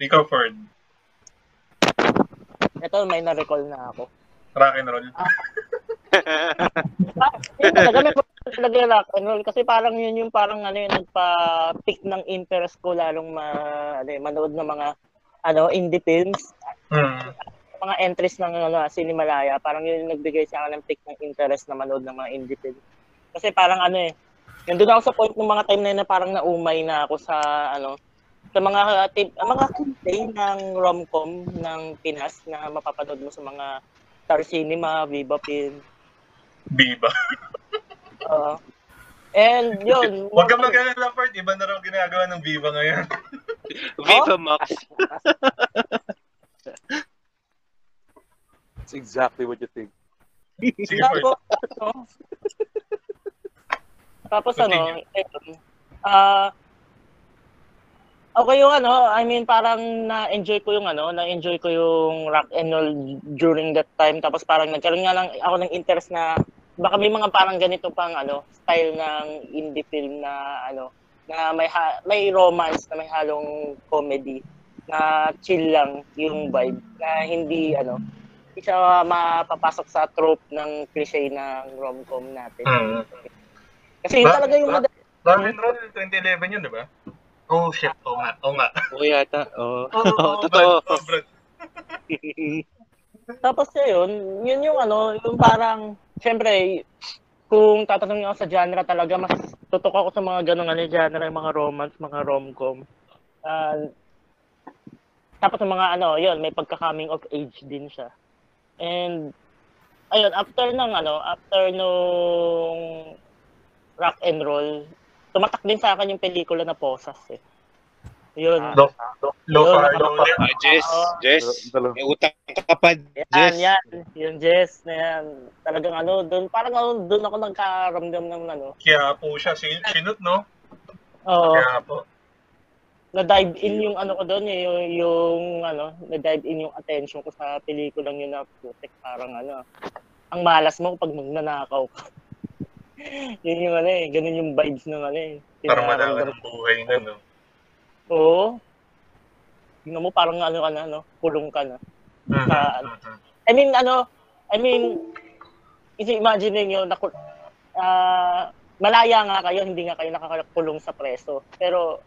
Ikaw, Ford. Ito, may na-recall na ako. Rock and roll. Ah, yun talaga, may talaga yung rock and roll. Kasi parang yun yung parang ano yung nagpa-pick ng interest ko lalong ma, ano, eh, manood ng mga ano, indie films. Hmm. Mga entries ng ano, Cinemalaya. Parang yun yung nagbigay sa akin ng pick ng interest na manood ng mga indie films. Kasi parang ano eh, nandun ako sa point ng mga time na yun na parang naumay na ako sa ano, sa mga tip, mga campaign ng rom-com ng Pinas na mapapanood mo sa mga Star Cinema, Viva Film. Biba. Oo. and yun. Huwag ka mag-alala, Ford. Iba na raw ginagawa ng Viva ngayon. Viva Max. That's exactly what you think. Tapos, ano, tapos ano, ayun, ah, okay yung ano, I mean parang na-enjoy ko yung ano, na-enjoy ko yung rock and roll during that time. Tapos parang nagkaroon nga lang ako ng interest na baka may mga parang ganito pang ano, style ng indie film na ano, na may ha- may romance na may halong comedy na chill lang yung vibe na hindi ano hindi siya mapapasok sa trope ng cliche ng rom-com natin. Hmm. Kasi yun Ba- talaga yung ba- mada- Rock and roll 2011 yun, di ba? Oh, shit. Oo nga. Oo nga. Oo yata. Oo. Oo, oo, Totoo. Tapos yun, yun yung ano, yung parang, syempre, kung tatanungin ako sa genre talaga, mas tutok ako sa mga ganong ano, genre, yung mga romance, mga rom-com. Ah, tapos yung mga ano, yun, may pagka-coming of age din siya. And, ayun, after ng ano, after nung rock and roll, tumatak din sa akin yung pelikula na Posas eh. Yun. Low, low Yun, far, nakaka- low left. Ah, Jess. Jess. May utang ka pa, Yan, Jess. yan. Yung Jess na yan. Talagang ano, doon, parang ano, doon ako nagkaramdam ng ano. Kaya po siya. Sin- Sinut, no? Oo, Kaya po. Na-dive in yung ano ko doon, eh, yung, yung ano, na-dive in yung attention ko sa pelikulang yun na putik, parang ano, ang malas mo pag magnanakaw ka. yun yung ano eh, ganun yung vibes ng ano eh. Parang malaki ng buhay na, no? Oo. Tingnan mo parang ano ka na, no? Kulong ka na. Sa- mhm. I mean, ano, I mean, isi imagine niyo na ah malaya nga kayo, hindi nga kayo nakakakulong sa preso. Pero,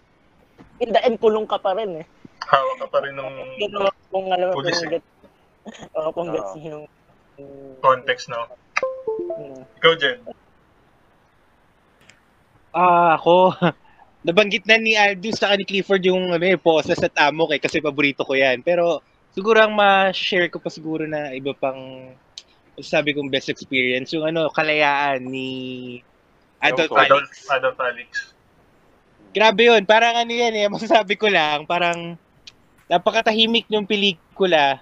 in the end, kulong ka pa rin eh. Hawak ka pa rin ng Pero, Kung alam mo, kung get, oh, kung gets yung, yung- Context, no? mm. Ikaw, Jen. Ah, ako. Nabanggit na ni Aldous sa ni Clifford yung ano, eh, poses at amok eh, kasi paborito ko yan. Pero siguro ang ma-share ko pa siguro na iba pang sabi kong best experience, yung ano, kalayaan ni Adolf, Alex. Adolf Alex. Grabe yun. Parang ano yan eh. Masasabi ko lang, parang napakatahimik yung pelikula.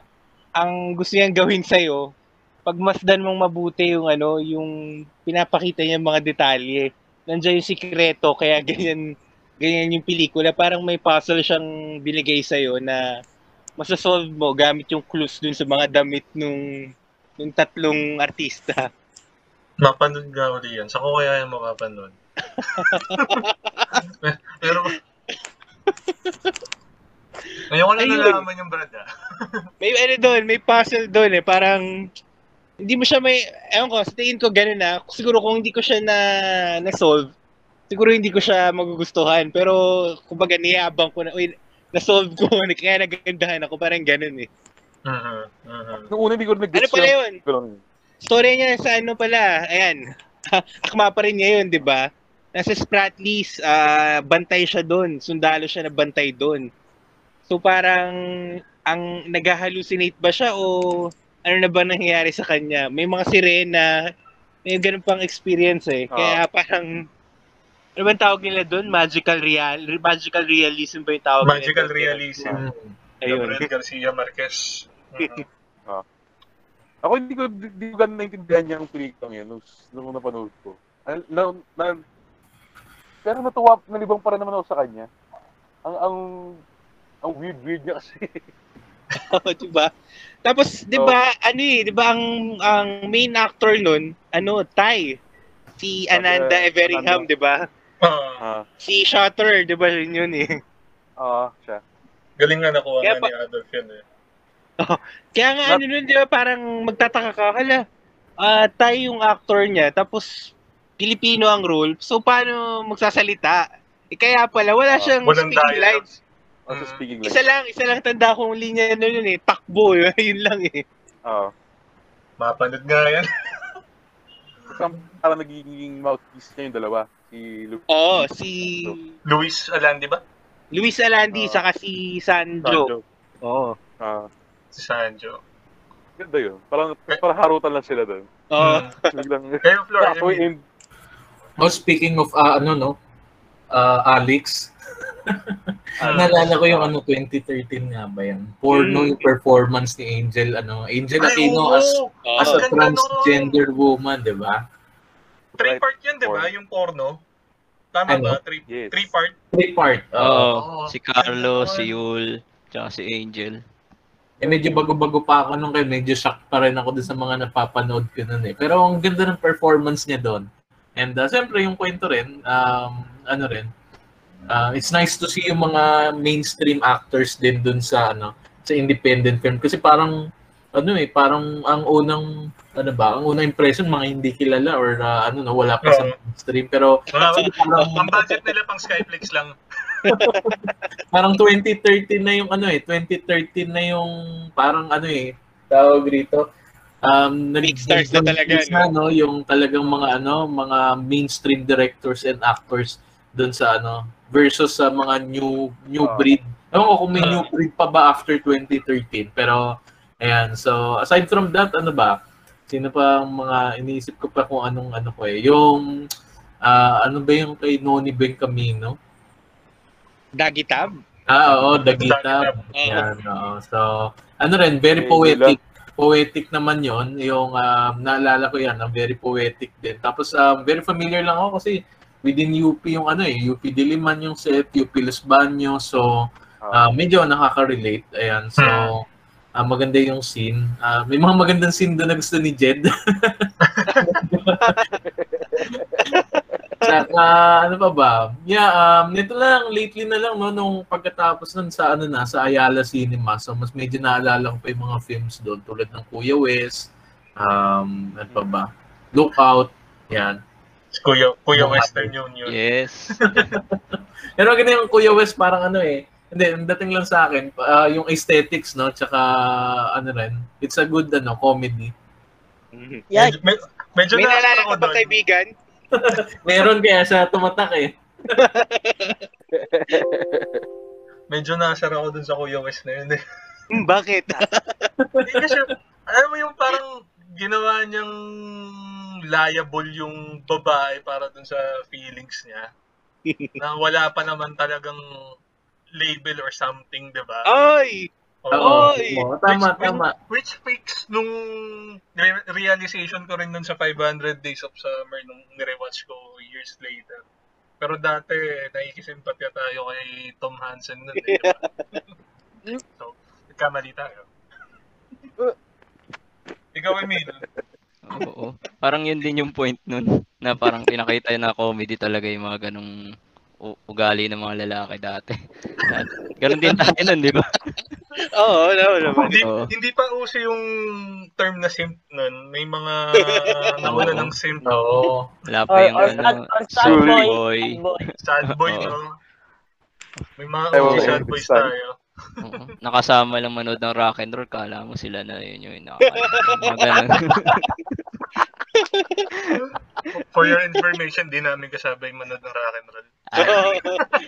Ang gusto niyang gawin sa'yo, pagmasdan mong mabuti yung ano, yung pinapakita niya mga detalye. Nandiyan yung sikreto, kaya ganyan, ganyan yung pelikula. Parang may puzzle siyang binigay sa'yo na masasolve mo gamit yung clues dun sa mga damit nung, nung tatlong artista. Mapanood nga uli yan. Sa ko kaya yung mapapanood. Pero, ngayon ko lang Ayun. nalaman yung brad ah. may ano doon, may puzzle doon eh. Parang, hindi mo siya may, ewan ko, sa tingin ko ganun na. Siguro kung hindi ko siya na, na-solve, siguro hindi ko siya magugustuhan. Pero, kumbaga, niyabang ko na, uy, na-solve ko, kaya nagandahan ako, parang ganun eh. Mhm, mhm. Nung una, hindi ko nag Ano pala yun? Story niya sa ano pala, ayan, akma pa rin niya yun, di ba? Nasa Spratlys, ah, bantay siya doon, sundalo siya na bantay doon. So parang, ang nag-hallucinate ba siya o ano na ba nangyayari sa kanya? May mga sirena, may ganun pang experience eh. Kaya parang, ano ba ang tawag nila doon? Magical real, magical realism ba yung tawag nila Magical doon? realism. Ayun. Gabriel Garcia Marquez. Mhm. ako hindi ko, hindi ko ganun naintindihan yung pelikang yun nung, nung napanood ko. Na, na, pero natuwa, nalibang pa rin naman ako sa kanya. Ang, ang, ang weird-weird niya kasi. Oo, di ba? Tapos, di ba, ano eh, di ba ang, ang main actor nun, ano, Thai. Si Ananda Ah, Everingham, di ba? Ah, Ah, Si Shutter, di ba yun yun eh. ah, siya. galing nga nakuha Kaya nga ni Adolf yun eh. Kaya nga Not- ano nun, di ba, parang magtataka ka, hala, ah Thai yung actor niya, tapos Pilipino ang role, so paano magsasalita? Eh, kaya pala, wala Ah, siyang walang speaking dialogue. lines. Also Mm. speaking Isa like, lang, isa lang tanda kong linya nun yun eh, takbo, yun lang eh. ah, Mapanood nga yan. parang, parang nagiging mouthpiece niya yung dalawa. Si Luke. Oo, si Luis Alandi ba? Luis Alandi, Ah. saka si Sandro. Oo. Ah, Si Sanjo. ganda yun. Parang, parang harutan lang sila doon. Oo. Mm. Biglang, Kayo, ako Emil. Oh, speaking of ah, ano no, ah, Alex, Ah, naalala ko yung ano 2013 nga ba yan? Porno yung performance ni Angel ano, Angel Aquino as Oo. as a transgender woman, 'di ba? Three part yun, di ba? Yung porno. Tama Ano? ba? Three, Yes. three part. Three part. Oo. Oo. si Carlo, si Yul, tsaka si Angel. Eh, medyo bago-bago pa ako nung kaya medyo shock pa rin ako dun sa mga napapanood ko nun eh. Pero ang ganda ng performance niya doon. And uh, siyempre yung kwento rin, um, ano rin, uh, it's nice to see yung mga mainstream actors din dun sa ano sa independent film kasi parang ano eh parang ang unang ano ba ang unang impression mga hindi kilala or uh, ano no wala pa sa mainstream pero parang ang budget nila pang Skyflix lang. parang 2013 na yung ano eh, 2013 na yung parang ano eh, tawag rito. Um, Big stars na talaga, na, no? yung talagang mga ano, mga mainstream directors and actors doon sa ano versus sa mga new new Ah. breed. Ewan ko kung may new breed pa ba after 2013, pero ayan. So aside from that, ano ba? Sino pa ang mga iniisip ko pa kung anong ano ko eh. Yung ah, ano ba yung kay Noni Ben Camino? Dagitab? Ah, oo, Dagitab. Dagitab. Yan, oo. So, ano rin, very poetic. Poetic naman yon yung um, naalala ko yan, ang very poetic din. Tapos, um, very familiar lang ako kasi within UP yung ano eh, UP Diliman yung set, UP Los Baños. So, ah, medyo nakaka-relate. Ayan, so, ah, maganda yung scene. Ah, may mga magandang scene doon na gusto ni Jed. Saka, ano pa ba? Yeah, um, nito lang, lately na lang, no, nung pagkatapos nun sa, ano na, sa Ayala Cinema, so mas medyo naalala ko pa yung mga films doon, tulad ng Kuya West, um, ano pa ba? Lookout, yan. Kuya, Kuya Mga- Western Union. Yes. Pero ganun yung Kuya West, parang ano eh, Hindi, ang dating lang sa akin, ah, yung aesthetics, no? Tsaka, ano rin, it's a good, ano, comedy. Yeah, Medyo, med- medyo May naasar naalala bang doon. kaibigan? Meron kaya siya tumatak eh. Medyo naasar ako dun sa Kuya West na yun eh. Hmm, bakit? Hindi kasi, alam mo yung parang ginawa niyang liable yung babae para dun sa feelings niya. na wala pa naman talagang label or something, di ba? Ay! Oo. Oo, tama, which, tama. Which fix nung re- realization ko rin nun sa 500 Days of Summer nung nirewatch ko years later. Pero dati, nakikisimpatya tayo kay Tom Hansen nun eh. di ba? so, nagkamali tayo. Ikaw, Emil. Oo. Parang yun din yung point nun. Na parang pinakita na comedy talaga yung mga ganong ugali ng mga lalaki dati. At Ganon din tayo nun, di ba? Oo, no, naman. Hindi, Oo. hindi pa uso yung term na simp nun. May mga nauna Oo. ng simp. Oo. Wala pa yung or, ano, sad, or sad boy. boy. sad boy. Oo. no? May mga ko, sad boys sad. tayo. Nakasama lang manood ng rock and roll, kala mo sila na yun yung nakakalimutan. Mga ganun. For your information, di namin kasabay manood ng rock and roll. Ano.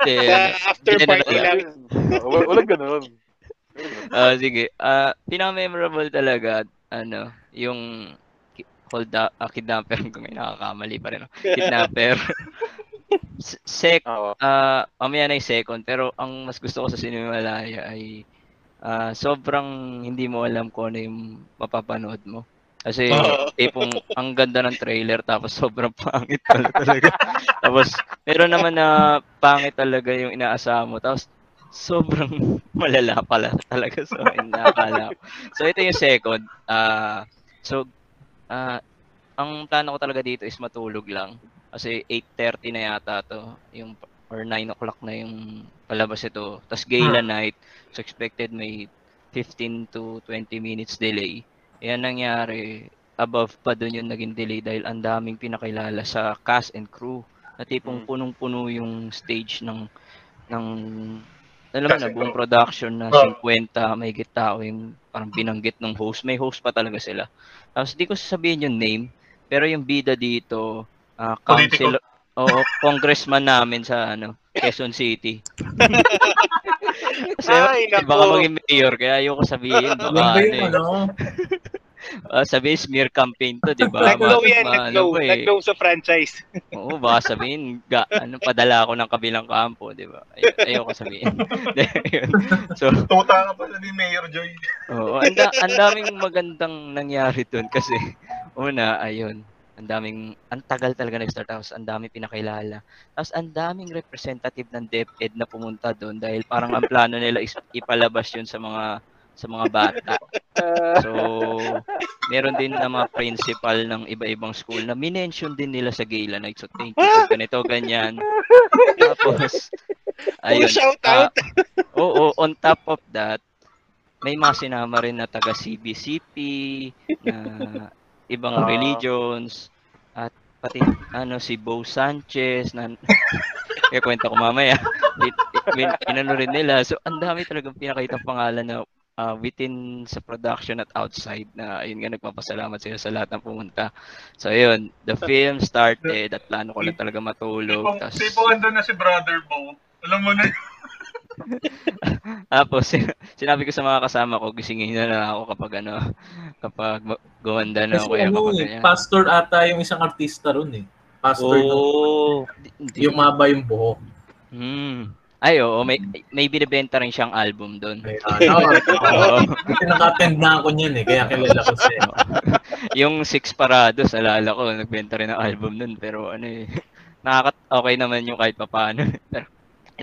after party lang. Wala, walang ganun. Ah, sige. Ah, pinaka-memorable talaga ano, yung ki- hold up, ah, kidnapper kung may nakakamali pa rin. ako. Kidnapper. Sec, ah, mamaya na yung second, pero ang mas gusto ko sa Sinimalaya ay ah, sobrang hindi mo alam kung ano yung mapapanood mo. Kasi Oo. tipong ang ganda ng trailer tapos sobrang pangit pala talaga. tapos meron naman na pangit talaga yung inaasahan mo. Tapos sobrang malala pala talaga sa akin nakakala ko. So ito yung second. Ah so ah ang plano ko talaga dito is matulog lang. Kasi 8.30 na yata to. Yung, or 9 o'clock na yung palabas ito. Tapos gala night. So expected may 15 to 20 minutes delay. Yan nangyari. Above pa dun yung naging delay dahil ang daming pinakilala sa cast and crew. Na tipong Mm. punong-puno yung stage ng ng alam mo na buong production na Oh. 50 may tao yung parang binanggit ng host. May host pa talaga sila. Tapos di ko sasabihin yung name, pero yung bida dito, Politiko. council, oo, congressman namin sa ano, Quezon City. Kasi Ay, baka nako. maging mayor, kaya ayoko sabihin. Baka Yan ba ano, yung ano? ah, sabihin smear campaign to, di ba? Nag-glow Ma- yan, nag-glow. ano eh. Nag-glow sa franchise. Oo, baka sabihin, ga, ano, padala ako ng kabilang kampo, di ba? Ay- ayoko sabihin. Yun. so, Tuta ka pala ni Mayor Joy. Oo, ang, da- ang daming magandang nangyari doon kasi una, ayun, ang daming, ang tagal talaga nag-start house, ang daming pinakilala. Tapos ang daming representative ng DepEd na pumunta doon dahil parang ang plano nila is ipalabas yun sa mga sa mga bata. So, meron din na mga principal ng iba-ibang school na minention din nila sa gala night. So, thank you for ganito, ganyan. Tapos, ayun. shout ah, out. Oo, on top of that, may mga sinama rin na taga CBCP, na ibang Ah. religions, at pati ano si Bo Sanchez na kaya kwenta ko mamaya. Inano rin nila. So ang dami talagang pinakita pangalan na ah, within sa production at outside na ayun nga nagpapasalamat sila sa lahat ng pumunta. So ayun, the film started at plano ko na talaga matulog. Tipong, Tas, tipong andun na si Brother Bo. Alam mo na, Tapos, sin- sinabi ko sa mga kasama ko, gisingin na lang ako kapag ano, kapag ma- gumanda na Kasi ako. Kaya ano kapag eh, pastor ata yung isang artista ron eh. Pastor oh. Di- yung maba yung buhok. Hmm. Ay, oo. May, may binibenta rin siyang album doon. Ano, Oo. Kasi naka-attend na ako niyan eh, kaya kilala ko siya. yung Six Parados, alala ko, nagbenta rin ng album nun. Pero ano eh, nakakat okay naman yung kahit papaano. Pero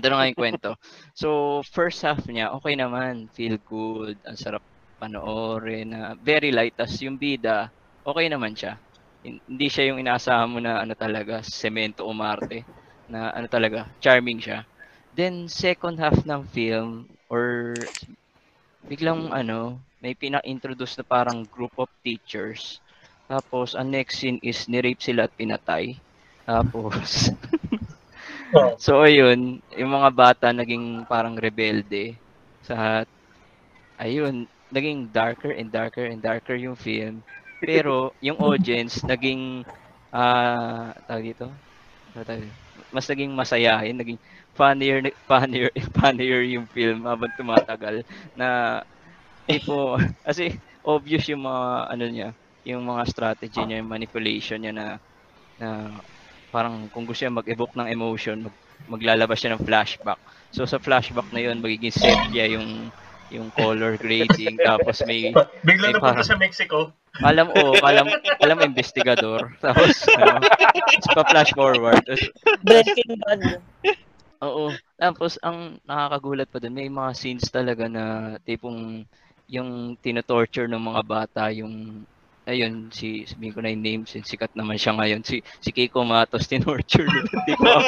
ito na nga yung kwento. So, first half niya, okay naman. Feel good. Ang sarap panoorin. na very light. Tapos yung bida, okay naman siya. Hin- Hindi siya yung inaasahan mo na ano talaga, semento o Marte. Na ano talaga, charming siya. Then, second half ng film, or biglang ano, may pina-introduce na parang group of teachers. Tapos, ang next scene is nirape sila at pinatay. Tapos. So ayun, yung mga bata naging parang rebelde sa ayun, naging darker and darker and darker yung film. Pero yung audience naging ah. Ano tawag dito? Mas naging masayahin, naging funnier funnier funnier yung film habang tumatagal na tipo kasi obvious yung mga ano niya, yung mga strategy niya, yung manipulation niya na na parang kung gusto niya mag-evoke ng emotion, mag, maglalabas siya ng flashback. So sa flashback na yun, magiging sepia yung yung color grading tapos may Bigla May na parang- sa Mexico. alam o alam alam investigador tapos ano pa flash forward Breaking Bad. oo tapos ang nakakagulat pa doon may mga scenes talaga na tipong yung tinotorture ng mga bata yung ayun si sabihin ko na yung name since sikat naman siya ngayon si si Kiko Matos tinorture nila hindi ko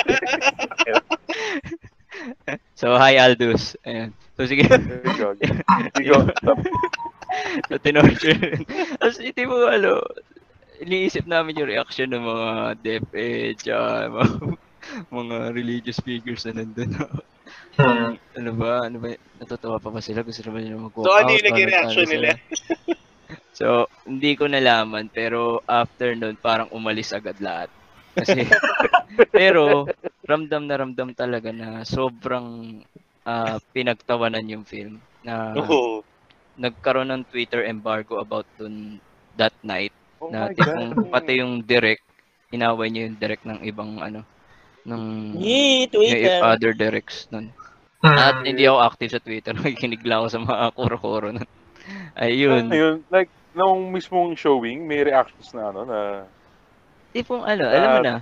So hi Aldous. Ayan. So sige. Ikaw, so tinorture. Tapos hindi mo ano, iniisip namin yung reaction ng mga DepEd, tsaka mga, mga religious figures na nandun. Hmm. ano ba? Ano ba? Natutuwa pa ba sila? Gusto naman nila mag-walk So, ano yung naging reaction ano nila? So, hindi ko nalaman. Pero after nun, parang umalis agad lahat. Kasi, pero, ramdam na ramdam talaga na sobrang ah, pinagtawanan yung film. Na Oo. nagkaroon ng Twitter embargo about dun that night Oh na tipong pati yung direct inaway niya yung direct ng ibang ano ng Yee, yung Twitter. other directs nun. Hmm. At hindi ako active sa Twitter. Nakikinig lang ako sa mga kuro-kuro nun. Ayun. Ayun, like, nung mismong showing, may reactions na ano, na Tipong ano, alam mo Ah, na.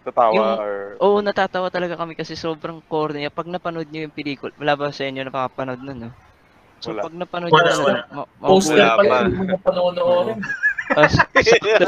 tatawa Yung- or... Oo, natatawa talaga kami kasi sobrang corny niya. Pag napanood niyo yung pelikula, wala ba sa inyo napapanood nun, no? So Wala. pag napanood Wala, niyo wala. ma- Poster pa lang yung mga panonoorin. Tas, sakto,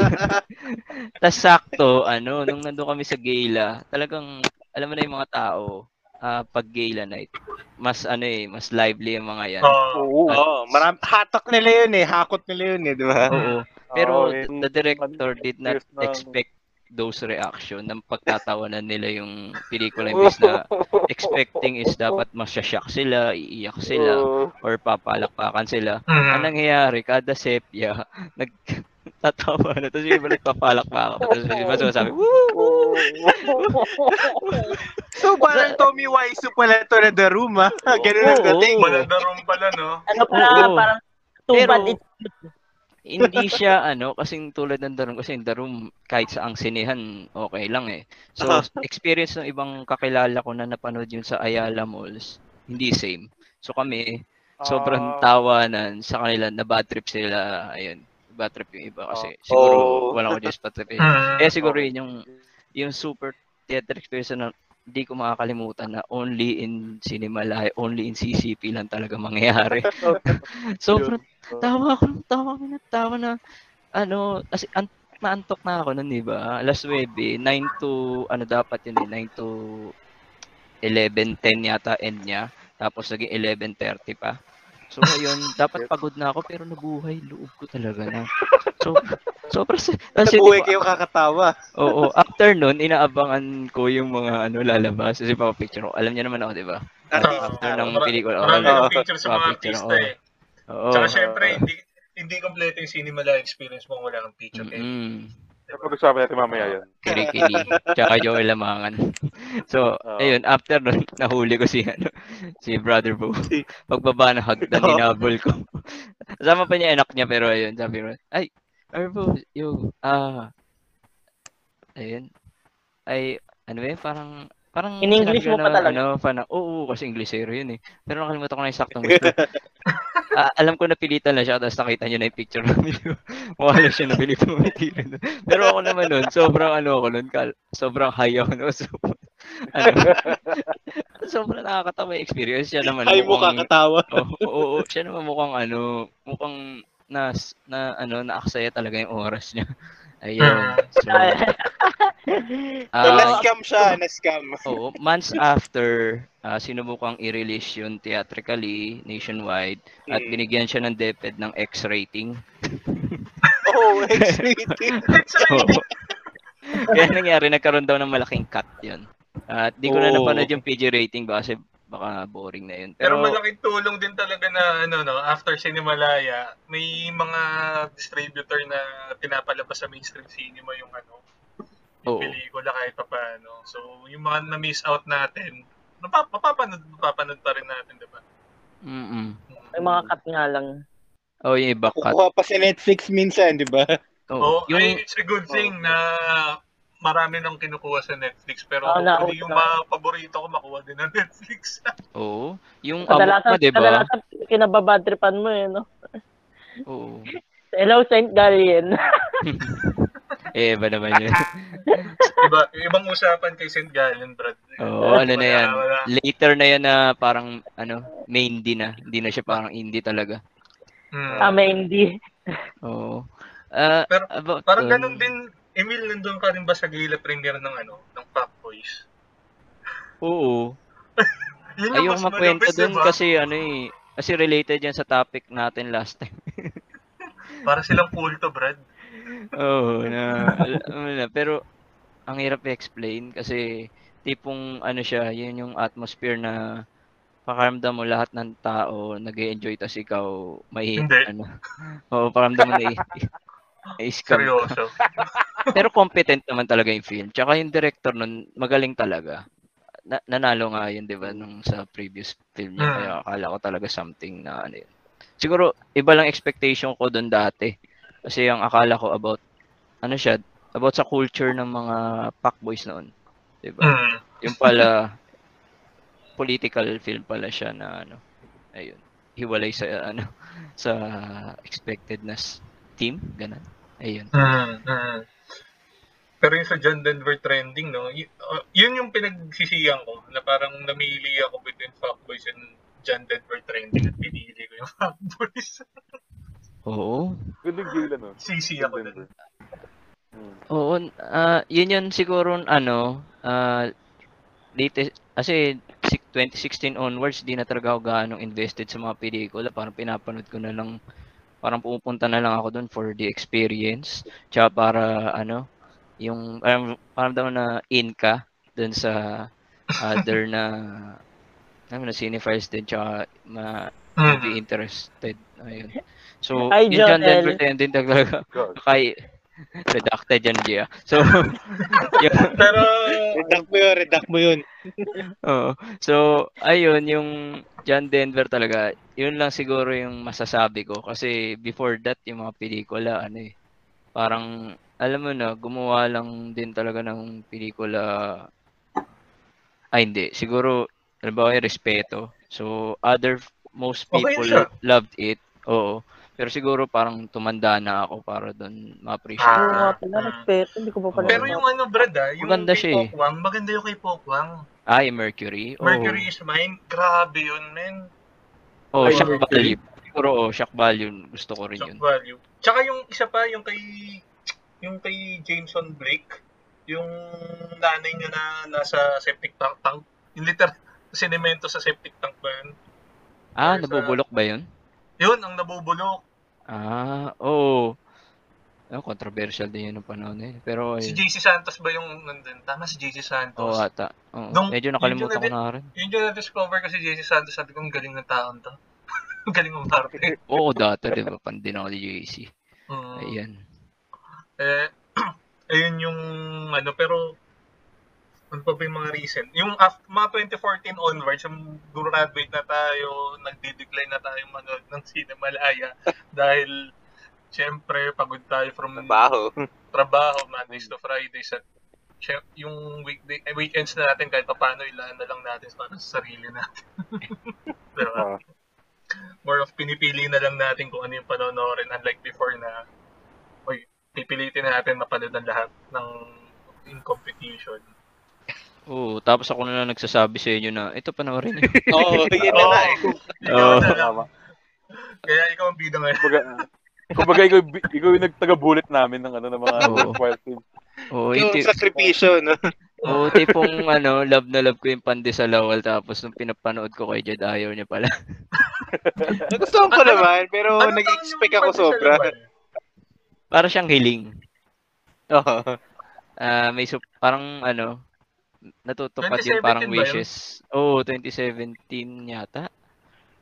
tas sakto, ano, nung nandun kami sa gala, talagang, alam mo na yung mga tao, ah, pag gala night, mas ano eh, mas lively yung mga yan. Oo. Oo. Oo, maram hatak nila yun eh, hakot nila yun eh, di ba? Oo. Pero Oo, eh, the director did not expect those reaction ng pagtatawanan nila yung pelikula imbis na expecting is dapat masyasyak sila, iiyak sila, or papalakpakan sila. Hmm. Ang nangyayari, kada sepia, nagtatawa na, tapos yung iba nagpapalakpakan. Tapos yung iba sumasabi, woo! So parang Tommy Wiseau pala to na The Room ah. Ganun ang dating. Maladarom pala, no? Ano pa, Oo. parang too Pero- bad it hindi siya ano kasing tulad ng The Room kasi yung The Room kahit sa ang sinehan okay lang eh. So experience ng ibang kakilala ko na napanood yun sa Ayala Malls, hindi same. So kami sobrang Ah. tawanan sa kanila na bad trip sila ayun. Bad trip yung iba kasi siguro Oh. wala ko just bad trip. Eh. Eh siguro yun yung yung super theater experience na hindi ko makakalimutan na only in Cinemalaya, only in CCP lang talaga mangyayari. Sobrang tawa ako, tawa ako ng tawa na, ano, kasi an naantok na ako nun, di ba? Alas 9, 9 to, ano dapat yun eh, 9 to 11.10 yata end niya. Tapos naging 11.30 pa. So ayun, dapat pagod na ako pero nabuhay loob ko talaga na. So, sobra sa... Kasi Nabuhay di ba, kayo kakatawa. Oo, after nun, inaabangan ko yung mga ano lalabas. Kasi picture ko. Alam niyo naman ako, di ba? Oo. After ng pelikula. Marami oo, ng picture sa mga artista eh. Oo. Tsaka syempre, hindi hindi kompleto yung cinema experience mo wala kang picture eh. Mm. Pag-usapan natin mamaya yan. Kiri-kiri. Tsaka Joel Lamangan. So, Oo. ayun, after nun, nahuli ko si, ano, si Brother Bo. Pagbaba ng hagdan, Oo. hinabol ko. Kasama pa niya anak niya, pero ayun, sabi ko, ay, Brother Bo, yo, ah, ayun, ay, ano yun, parang, parang, In English mo pa na, talaga? Ano, parang, oo, kasi Inglesero yun eh. Pero nakalimutan ko na yung saktong gusto. Ah, alam ko napilitan na siya, tapos nakita niyo na yung picture namin. Mukha lang siya nabilit mo material. Pero ako naman nun, sobrang ano ako nun, kal- sobrang high ako nun. So, ano, sobrang nakakatawa yung experience. Siya naman Ay mo mukhang, kakatawa. oo, oo, oo, siya naman mukhang ano, mukhang na, na ano, naaksaya talaga yung oras niya. Ayun. So, So, ah, na-scam siya, na-scam. Oo, months after, ah, sinubukang i-release yun theatrically, nationwide, at Mm. binigyan siya ng DepEd ng X rating. Oh, X-rated. Oo. Kaya nangyari, nagkaroon daw ng malaking cut yun. At di ko na Oo. napanood yung PG rating ba kasi baka boring na yun. Pero, Pero, malaking tulong din talaga na ano no, after Cinemalaya, may mga distributor na pinapalabas sa mainstream cinema yung ano, yung Oo. pelikula kahit pa paano. So, yung mga na-miss out natin, napap- mapapanood, mapapanood pa rin natin, di ba? mm May mga cut nga lang. Oh, yung iba cut. Kukuha pa si Netflix minsan, di ba? Oh, Oh, yung ay, it's a good thing na marami nang kinukuha sa Netflix pero Oo, na- hopefully yung mga paborito ko makuha din ng Netflix. Oo. Yung amok Kadalasan, mo, di ba? kadalasan kinababadtripan mo eh, no? Oo. Hello, Saint Gallen. Eh, ba naman yun? Iba, ibang usapan kay St. Gallen, Brad. Oo, ano na yan. Later na yan na parang, ano, main D na. Hindi na siya parang indie talaga. Hmm. ah, may hindi. Oo. Ah, Pero about, Parang um, ganun din, Emil, nandun ka rin ba sa gala premiere ng ano, ng Pac Boys? Oo. Yun mas makwento dun diba? kasi ano eh, kasi related yan sa topic natin last time. Para silang kulto, Brad. Oo, na, ano na, pero ang hirap i-explain kasi tipong ano siya, yun yung atmosphere na pakaramdam mo lahat ng tao nag enjoy tas ikaw may Hindi. ano. Oo, pakaramdam mo na i-scam. Seryoso. Pero competent naman talaga yung film. Tsaka yung director nun, magaling talaga. Na- nanalo nga yun, di ba, nung sa previous film niya. Mm. Kaya akala ko talaga something na ano yun. Siguro, iba lang expectation ko doon dati. Kasi ang akala ko about, ano siya, about sa culture ng mga pack boys noon. Di ba? Hmm. Yung pala, political film pala siya na ano, ayun, hiwalay sa ano, sa expected na team, ganun. Ayun. Hmm. Hmm. Pero yung sa John Denver trending, no, y- uh, yun yung pinagsisiyan ko, na parang namili ako between Fuckboys and John Denver trending at pinili ko yung Fuckboys. Oo. Good yung gila, no? Sisi ako dun. Hmm. Oo, ah yun yun siguro ano, ah latest kasi si- 2016 onwards di na talaga ako gaano invested sa mga pelikula, parang pinapanood ko na lang parang pumupunta na lang ako doon for the experience. Tsaka para ano, yung parang parang daw na in ka doon sa other na ano na cinephiles din tsaka ma Hmm. be interested. Ayun. So, Ay, yun Joel. Denver din talaga kay redacted yan, Gia. So, Pero, Redact mo yun, redact mo yun. oo. so, ayun, yung John Denver talaga, yun lang siguro yung masasabi ko. Kasi before that, yung mga pelikula, ano eh, parang, alam mo na, gumawa lang din talaga ng pelikula, ay hindi, siguro, halimbawa yung respeto. So, other, most Okay people siya. loved it. Oo. Pero siguro parang tumanda na ako para doon ma-appreciate. Ah. Oo nga pala, respeto. Hindi ko pa pala. pero yung ano, Brad, ah, yung Maganda kay siya eh. Pokwang, maganda yung kay Pokwang. Ah, yung Mercury. Mercury is mine, grabe yun, men. Oh, Ay, shock Mercury. value. Siguro, oh, shock value. Gusto ko rin Shock yun. value. Tsaka yung isa pa, yung kay, yung kay Jameson Blake, yung nanay niya na nasa septic tank, tank yung literal, sinemento sa septic tank ba yun? Ah, Or sa- nabubulok ba yun? Yun, ang nabubulok. Ah, oo. Oh. controversial din yun nung panahon na yun. Pero, Si ayun. JC Santos ba yung nandun? Tama si JC Santos. Oo, ata. Oo. Nung- Medyo nakalimutan ko na rin. Yun yung na-discover ko si JC Santos, sabi ko, ang galing ng taon to. Ang galing ng parte. Oo, dati, di ba? Pandin ako ni JC. Mm. Ayan. Eh, ayun yung ano, pero ano pa ba yung mga recent? Yung after, mga 2014 onwards, yung graduate na tayo, nagdi-decline na tayo manood ng Cinemalaya dahil Siyempre, pagod tayo from Trabaho. trabaho, Mondays to Fridays at yung weekday, eh, weekends na natin kahit paano ilaan na lang natin para sa sarili natin. Ah. More of pinipili na lang natin kung ano yung panonoorin unlike before na oy, pipilitin natin mapanood ang lahat ng in competition. Oo, tapos ako na lang nagsasabi sa inyo na, ito panoorin niyo. Oo, yun na Oo, nga eh. Oo. Tama. Kaya ikaw ang bida ngayon. Kumbaga, kumbaga ikaw, ikaw yung nagtaga-bullet namin ng ano ng mga wild films. Oo, Yung iti- sakripisyo, no? Oo, tipong ano, love na love ko yung pandi sa lawal tapos nung pinapanood ko kay Jed ayaw niya pala. Nagustuhan ko Ano- naman, pero Ano nag-expect ako sobra. Para siyang hiling. Oo. Ah, may sup- parang ano, natutupad yung parang 2017 ba yun? wishes. Oo, 2017 yata.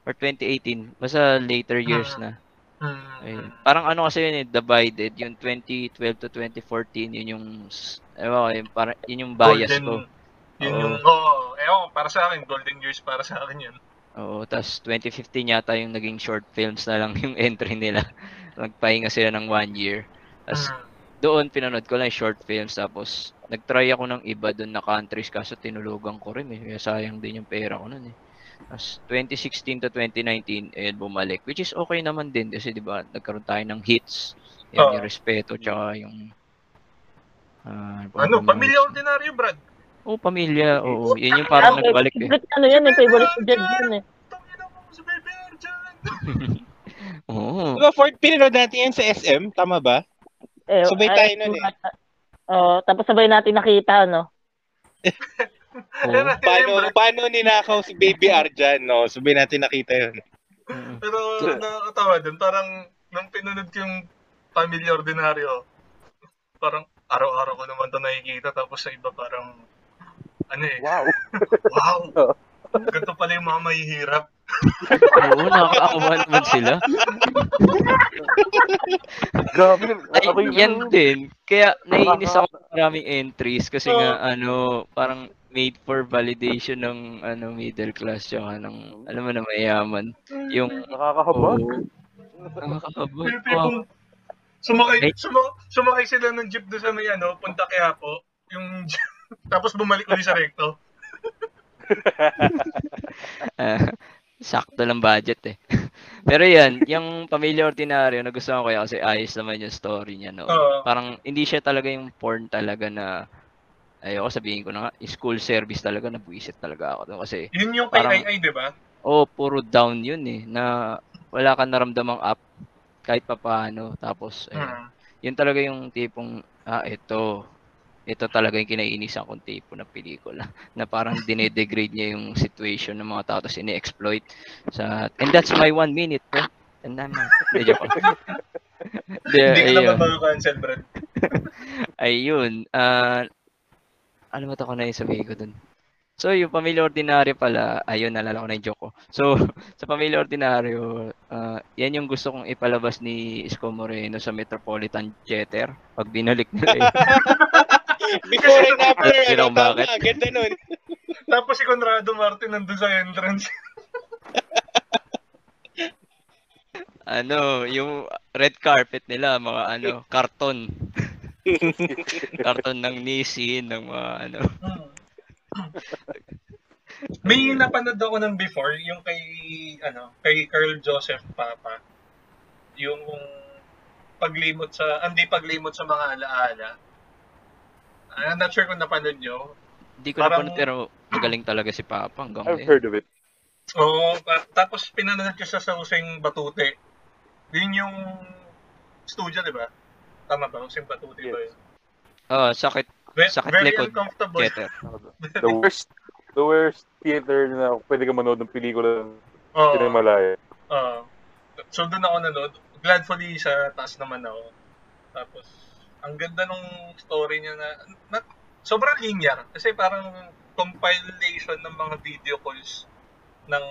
Or 2018. Basta later years Hmm. na. Hmm. Ayun. Parang ano kasi yun eh, divided. Yung 2012 to 2014, yun yung, ewan ko, yung, parang, yun yung bias Golden, ko. Yun Oo. yung, oo, ewan ko, para sa akin, golden years para sa akin yun. Oo, tas 2015 yata yung naging short films na lang yung entry nila. Nagpahinga sila ng one year. Tas Hmm. doon pinanood ko lang yung short films tapos nagtry ako ng iba doon na countries kaso tinulugan ko rin eh. Kaya sayang din yung pera ko noon eh. Tapos 2016 to 2019, ayun bumalik. Which is okay naman din kasi di ba nagkaroon tayo ng hits. Yan Oo. yung respeto tsaka yung ah, ano Ano, pamilya ordinaryo, Brad. Oo, pamilya. Oo, yun yung parang Ah, nagbalik eh. ano yan eh, favorite ko dyan yan eh. Oo. Diba, Ford, pinanood natin yan sa SM, tama ba? eh Sabay ay, tayo nun eh. Oh, tapos sabay natin nakita, no? Oo. Paano, paano ninakaw si Baby Arjan, no? Sabay natin nakita yun. Oo. Pero nakakatawa din, parang nung pinunod ko yung pamilya ordinaryo, parang araw-araw ko naman to nakikita, tapos sa iba parang, ano eh, Wow. wow, ganito pala yung mga mahihirap. Oo, nakakaawa naman sila. Grabe. Ay, Ako yung- yan din. Kaya naiinis ako sa maraming entries kasi nga ano, parang made for validation ng ano middle class tsaka ng alam mo na mayaman. Yung Nakakahabag. Nakakabot. Yung tipong, sumakay, Eh. suma, sumakay sila ng jeep doon sa may ano, punta kaya po, yung jeep, tapos bumalik ulit sa recto. Ah, sakto lang budget eh. Pero yan, yung Pamilya Ordinaryo, nagustuhan ko yan kasi ayos naman yung story niya no. Oo. Parang hindi siya talaga yung porn talaga na ayoko sabihin ko na nga, school service talaga na buisit talaga ako doon kasi Yun yung kay Parang- Ai, di ba? oh, puro down yun eh na wala kang naramdamang up kahit papaano tapos eh, Hmm. yun talaga yung tipong ah ito ito talaga yung kinaiinisan kong tipo ng pelikula na parang dinedegrade niya yung situation ng mga tao tapos ini-exploit sa and that's my one minute bro and I'm not medyo ko Hindi ayun naman mga-cancel, Brad. ayun ah ano ba ko na yung sabihin ko dun So, yung Pamilya Ordinaryo pala, ayun, nalala ko na yung joke ko. So, sa Pamilya Ordinaryo, ah, yan yung gusto kong ipalabas ni Isko Moreno sa Metropolitan Theater pag binalik nila. Before and after, You know ano, tama, bakit? ganda nun. Tapos si Conrado Martin nandun sa entrance. ano, yung red carpet nila, mga ano, karton. karton ng Nissin, ng mga ano. May napanood ako ng before, yung kay, ano, kay Carl Joseph Papa. Yung paglimot sa, hindi paglimot sa mga alaala. I'm not sure kung napanood nyo. Hindi ko Parang- napanood pero magaling talaga si Papa hanggang I've ngayon. heard of it. Oo, pa- tapos pinanood ko siya sa Useng Batute. Yun yung studio, di ba? Tama ba? Useng Batute ba yun? Oh, sakit Ve- Sakit very likod. uncomfortable. theater. The worst the worst theater na pwede ka manood ng pelikula ng Oo. Cinemalaya. Oo. so doon ako nanood. Gladfully sa taas naman ako. Tapos, ang ganda nung story niya na, na sobrang linear. Kasi parang compilation ng mga video calls ng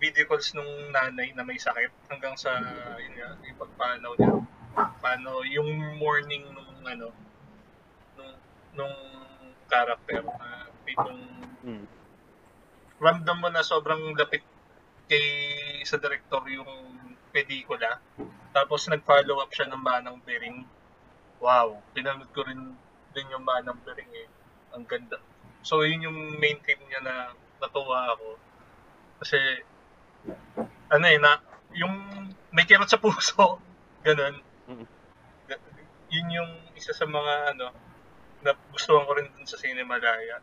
video calls nung nanay na may sakit hanggang sa yun nga, yung pagpanaw niya. Paano yung morning nung ano nung nung character na tipong Hmm. ramdam mo na sobrang lapit kay sa director yung pelikula. Tapos nag-follow up siya ng Manang Bering. Wow, pinanood ko rin din yung Manang Bering eh. Ang ganda. So yun yung main theme niya na natuwa ako. Kasi ano eh na yung may kirot sa puso. Ganun. Ga- Yun yung isa sa mga ano na gustuhan ko rin dun sa Cinemalaya.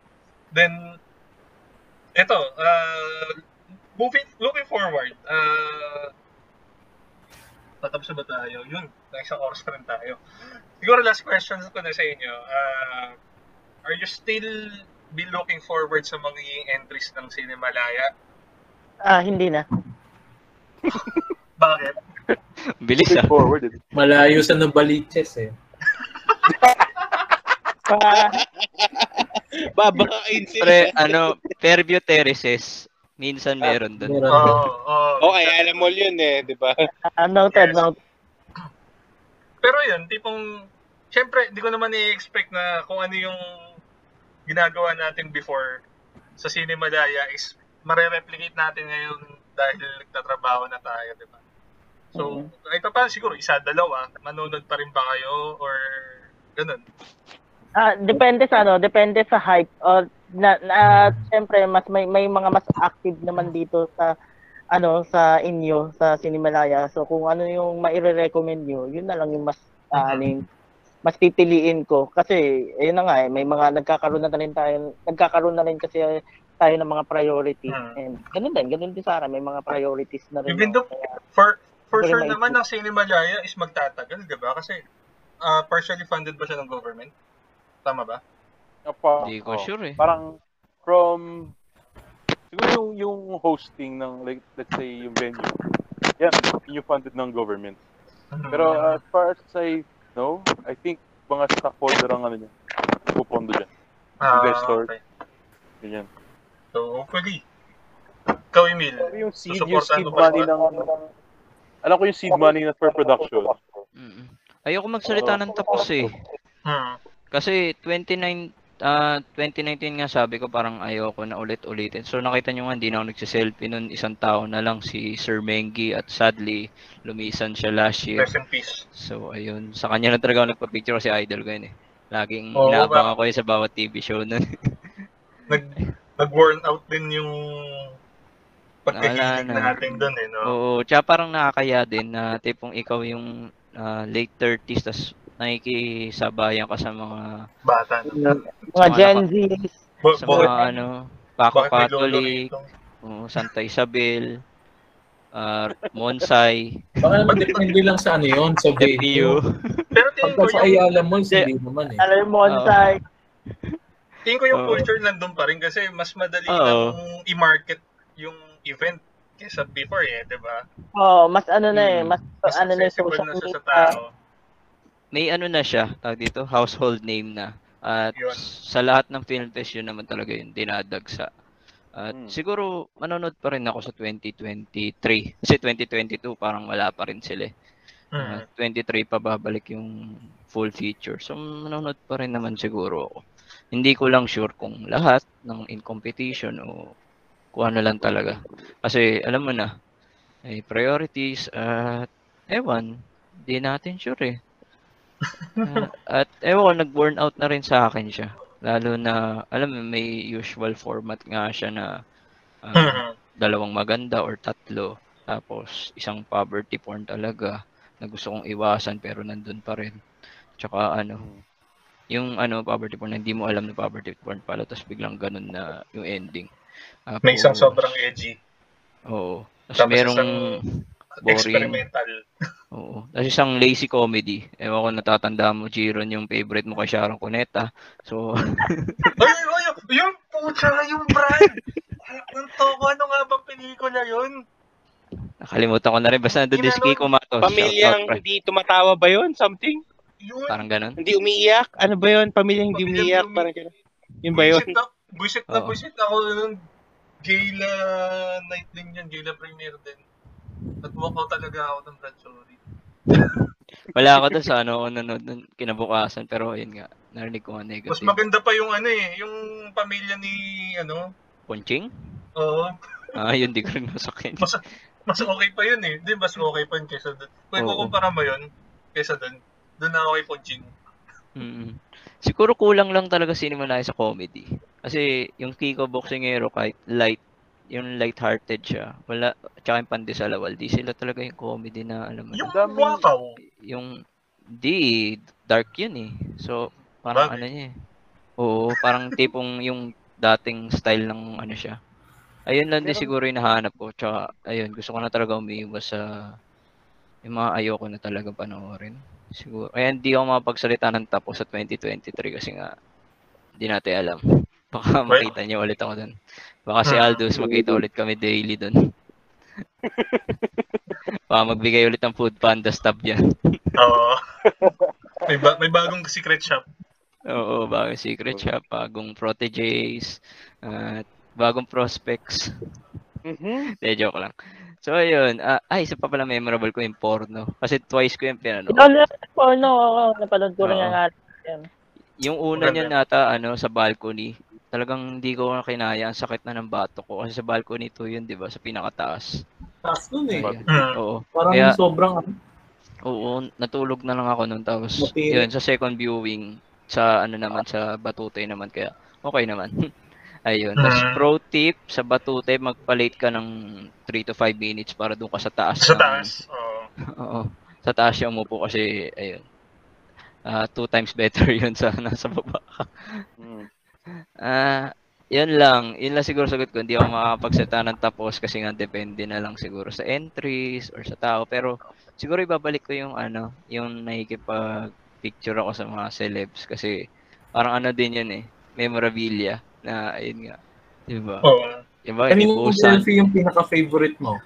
Then eto, uh, moving, looking forward, uh, tatapos na ba tayo? Yun, na isang oras pa rin tayo. Siguro last question ko na sa inyo, uh, are you still be looking forward sa magiging entries ng Cinemalaya? Ah, hindi na. Bakit? Bilis ah. Straightforward. eh. Malayo sa Nabaliches eh. Pa, Babakain sila. Pre, ano, Fairview Terraces. Minsan meron doon. Oo, din. oo. Okay, alam mo yun eh, di ba? uh, noted, Yes. noted. Pero yun, tipong, syempre, di ko naman i-expect na kung ano yung ginagawa natin before sa Cinemalaya is marereplicate natin ngayon dahil nagtatrabaho na tayo, di ba? So, kahit pa paano siguro, isa, dalawa, manonood pa rin ba kayo or ganun? Ah, depende sa ano, depende sa hype. O na, na syempre mas may may mga mas active naman dito sa ano sa inyo sa Cinemalaya. So kung ano yung maire-recommend nyo, yun na lang yung mas yung mas pipiliin ko kasi ayun na nga eh, may mga nagkakaroon na rin tayo nagkakaroon na rin kasi tayo ng mga priorities Hmm. and ganun din ganun din Sara may mga priorities na rin Even though- Kaya, For for sure naman ang Cinemalaya is magtatagal, di ba? Kasi ah, partially funded ba siya ng government? Tama ba? Apa, Hindi ko oh, sure eh. Parang from siguro yung yung hosting ng like let's say yung venue. Yan, yung funded ng government. Pero uh, as far as I know, I think mga stockholder ang ano niya. Pupondo dyan. Ah, investor. okay. Ganyan. So, hopefully. Ikaw, Emil. Pero yung seed, yung seed money ng alam ko yung seed money na for production. Mm-mm. Ayoko magsalita ng tapos eh. Hmm. Kasi 29 ah 2019 nga sabi ko parang ayoko na ulit-ulitin. So nakita nyo nga hindi na ako nagsiselfie nun isang tao na lang si Sir Mengi at sadly lumisan siya last year. Rest in peace. So ayun, sa kanya lang talaga ako nagpa-picture kasi idol ko yun eh. Laging Oo, inaabang ba? ako yun sa bawat TV show nun. Nag, nag-worn out din yung Wala pagkahilig na. natin doon eh, no? Oo, tsaka parang nakakaya din na tipong ikaw yung ah, late 30s tas nakikisabayan ka sa mga Bata. mga Sa mga Gen Z sa bakit, mga ano, Paco Catholic, oo, Santa Isabel, ah Monsay, Baka naman depende lang sa ano yun, sa venue. Pero tingin ko sa yung, Ayala Malls, hindi naman eh. alam mo Monsay tingin ko yung Oo. culture nandun pa rin kasi mas madali Oo. lang i-market yung event kaysa before eh, di ba? oh mas ano na eh Mm. mas, Mas ano na yung social siya sa media tao. May ano na siya, tawag dito, household name na. At Yun. sa lahat ng film fest yun naman talaga yung dinadagsa. At Hmm. siguro manonood pa rin ako sa 2023. Kasi 2022 parang wala pa rin sila. eh. Hmm. Uh, 23 pa babalik yung full feature. So manonood pa rin naman siguro ako. Hindi ko lang sure kung lahat ng in competition o kung ano lang talaga. Kasi alam mo na, ay priorities at ewan, di natin sure eh. Ah, at ewan ko, nag-burn out na rin sa akin siya. Lalo na, alam mo, may usual format nga siya na Hmm. dalawang maganda or tatlo. Tapos, isang poverty porn talaga na gusto kong iwasan pero nandun pa rin. Tsaka ano, yung ano, poverty porn hindi mo alam na poverty porn pala tapos biglang ganun na yung ending. May isang Tapos, sobrang edgy. Oo. Tapos Tapos merong isang boring. experimental. Oo. Tapos isang lazy comedy. Ewan ko natatanda mo, Jiron, yung favorite mo kay Sharon Cuneta. So, ay, ay, yung pucha, yung brand! Ang toko, ano nga bang pelikula yun? nakalimutan ko na rin. Basta nandun din si Kiko Matos. Pamilyang hindi tumatawa ba yun? Something? Yun. Parang ganun. Hindi umiiyak? Ano ba yun? Pamilyang hindi umiiyak? umi- Parang ganun. Yun ba yun? Buisit na, buisit na, Oo. buisit ako nun. Gala night din yan, gala premiere din. At walk talaga ako ng Brad. Wala ako doon sa ano, ako nanood nun kinabukasan. Pero ayun nga, narinig ko nga Mas negative. maganda pa yung ano eh, yung pamilya ni, ano, Ponching? oo, Ah, yun, di ko rin masakyan. mas, mas okay pa yun eh. Di, mas okay pa yun kaysa doon. Kung Oo. ikukumpara mo yun, kaysa doon, doon na ako kay Ponching. mm Siguro kulang lang talaga sinimula sa comedy. Kasi yung Kiko Boxingero kahit light, yung light-hearted siya, wala, tsaka yung Pandesalawal, di sila talaga yung comedy na, alam mo, Yung Dami- wakaw, yung, di, dark yun eh. So, parang Bagay. ano niya eh. Oo, parang tipong yung dating style ng ano siya. Ayun lang din siguro yung nahanap ko. Tsaka, ayun, gusto ko na talaga umiiwas sa yung mga ayoko na talaga panoorin. Siguro. Kaya hindi ako makapagsalita ng tapos sa 2023 kasi nga, hindi natin alam. Baka Well- makita niyo ulit ako doon. Baka si Hmm. Aldous, magkita ulit kami daily doon. Baka magbigay ulit ng food panda stub yan. oo. may, ba- may bagong secret shop. Oo, bagong secret shop, bagong proteges, at bagong prospects. Mhm. De, joke lang. So, ayun. ah, ay, isa pa pala memorable ko yung porno. Kasi twice ko yung pinanood. Ikaw na, porno, oo, napanood ko rin yung. Yung una niya nata, ano, sa balcony. Talagang hindi ko na kinaya. Ang sakit na ng bato ko. Kasi sa balcony to yun, di ba? Sa pinakataas. Taas nun eh. Ayun. Mm. Oo. Parang Kaya- sobrang ano. Oo, natulog na lang ako nun. Tapos, Matindi. yun, sa second viewing, sa ano naman, sa Batutay naman. Kaya, okay naman. Ayun. Tapos, Mm. pro tip, sa Batutay, magpa-late ka ng 3 to 5 minutes para doon ka sa taas. Sa ng- taas. Oo. Oo. Sa taas siya umupo kasi, ayun. Ah, two times better yun sa nasa baba. Mm. Ah, yun lang. Yun lang siguro sagot ko. Hindi ako makakapagseta ng tapos kasi nga depende na lang siguro sa entries or sa tao. Pero siguro ibabalik ko yung ano, yung nakikipag picture ako sa mga celebs kasi parang ano din yun eh, memorabilia na ayun nga. Diba? Oo. Diba? Kanino Bo, yung San- selfie yung pinaka-favorite mo?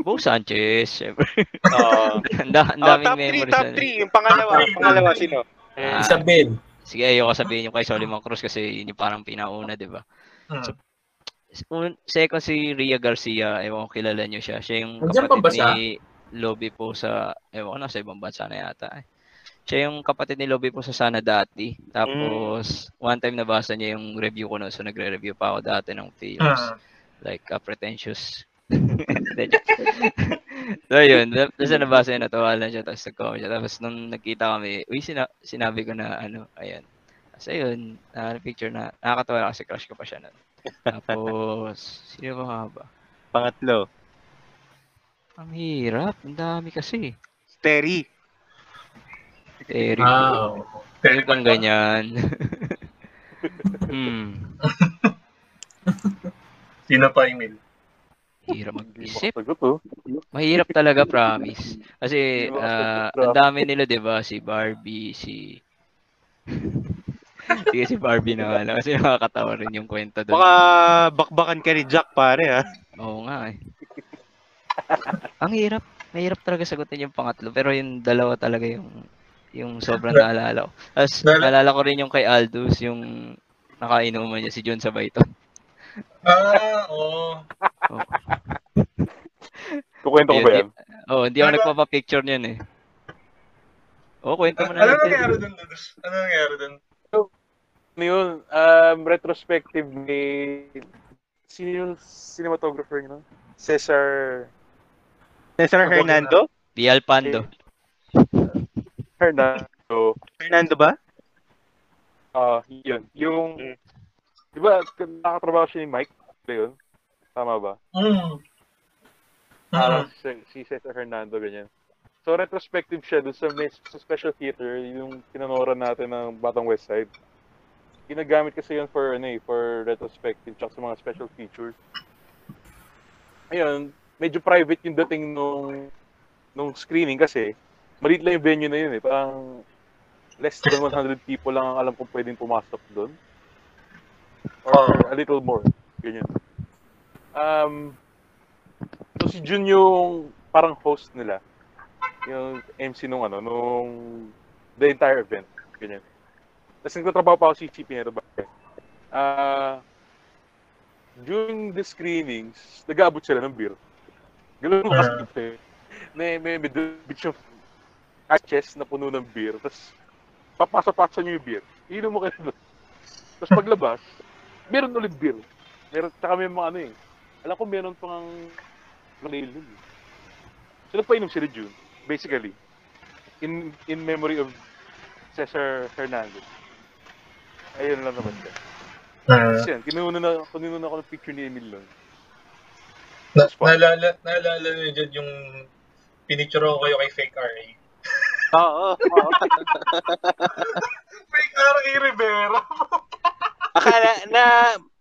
Bo Sanchez, syempre. Oo. ang da- ang Oh, daming top 3, memories. top na- 3. Yung pangalawa, pangalawa sino? Ah, Isabel. Sige, ayoko sabihin yung kay Soliman Cruz kasi yun yung parang pinauna, di ba? Mm. Un- Second si Ria Garcia, ewan ko kilala niyo siya. Siya yung kapatid ni Lobby po sa, ewan ko na, sa ibang bansa na yata. eh. Siya yung kapatid ni Lobby po sa Sana dati. Tapos, one time nabasa niya yung review ko noon. So, nagre-review pa ako dati ng films. Mm. Like, uh, pretentious. So, yun. Tapos nabasa niya, natawa lang siya. Tapos nag-comment siya. Tapos nung nagkita kami, uy, sina- sinabi ko na, ano, ayan. Tapos ayun, na picture na, nakakatawa lang kasi crush ko pa siya nun. Tapos, sino ba nga ba? Pangatlo. Ang hirap. Ang dami kasi. Terry. Eric. Ah, oo. Ano bang ganyan? hmm. Sino pa, Emil? Hirap mag-isip. oh. Mahirap talaga, promise. Kasi, makasagot, ang dami nila, di ba? Si Barbie, si... Sige, si Barbie na nga lang. Kasi nakakatawa rin yung kwento doon. Baka bakbakan ka ni Jack, pare, ha? Oo nga eh. Ang hirap. Mahirap talaga sagutin yung pangatlo. Pero yung dalawa talaga yung yung sobrang naalala ko. Tapos naalala ko rin yung kay Aldous, yung nakainuman niya si John sa Bayton. Ah, oo. Kukwento ko ba yan? Oo, oh, hindi ako Ano? nagpapa-picture niyan eh. Oo, kwento mo na Ano nangyari dun, Dudus? Ano nangyari dun? Ano yun? Um, retrospective ni... Sino yung cinematographer yun? Cesar Cesar Hernando? Di Alpando. Hernando. Hernando ba? Ah, yun. Yung... Di ba, nakatrabaho siya ni Mike? Ba yun? Tama ba? Mm. Ah, Mm. si, si Cesar Hernando, ganyan. So, retrospective siya dun sa, sa special theater, yung pinanoran natin ng Batang West Side. Ginagamit kasi yun for, ano eh, for retrospective tsaka sa mga special features. Ayun, medyo private yung dating nung, nung screening kasi maliit lang yung venue na yun eh. Parang less than 100 people lang ang alam kong pwedeng pumasok doon. Or a little more. Ganyan. Um, so si Jun yung parang host nila. Yung MC nung ano, nung the entire event. Ganyan. Tapos nagtatrabaho pa ako si Chippy Pinero ba? Ah, during the screenings, nag-aabot sila ng beer. Ganun mo kasi. May, may, may dubit yung hatches na puno ng beer. Tapos, papasa-pasa nyo yung beer. Inom mo kayo doon. Tapos paglabas, meron ulit beer. Meron, tsaka may mga ano eh. Alam ko meron pang nail nun. eh. So, nagpainom sila June. Basically. In in memory of Cesar Hernandez. Ayun lang naman siya. Mm. Tapos yan, kinuha na, kinuha na ako ng picture ni Emil lang. Na, naalala, naalala niyo dyan yung pinicture ko kayo kay Fake RA. Oo. oo. Fake RA Rivera. akala na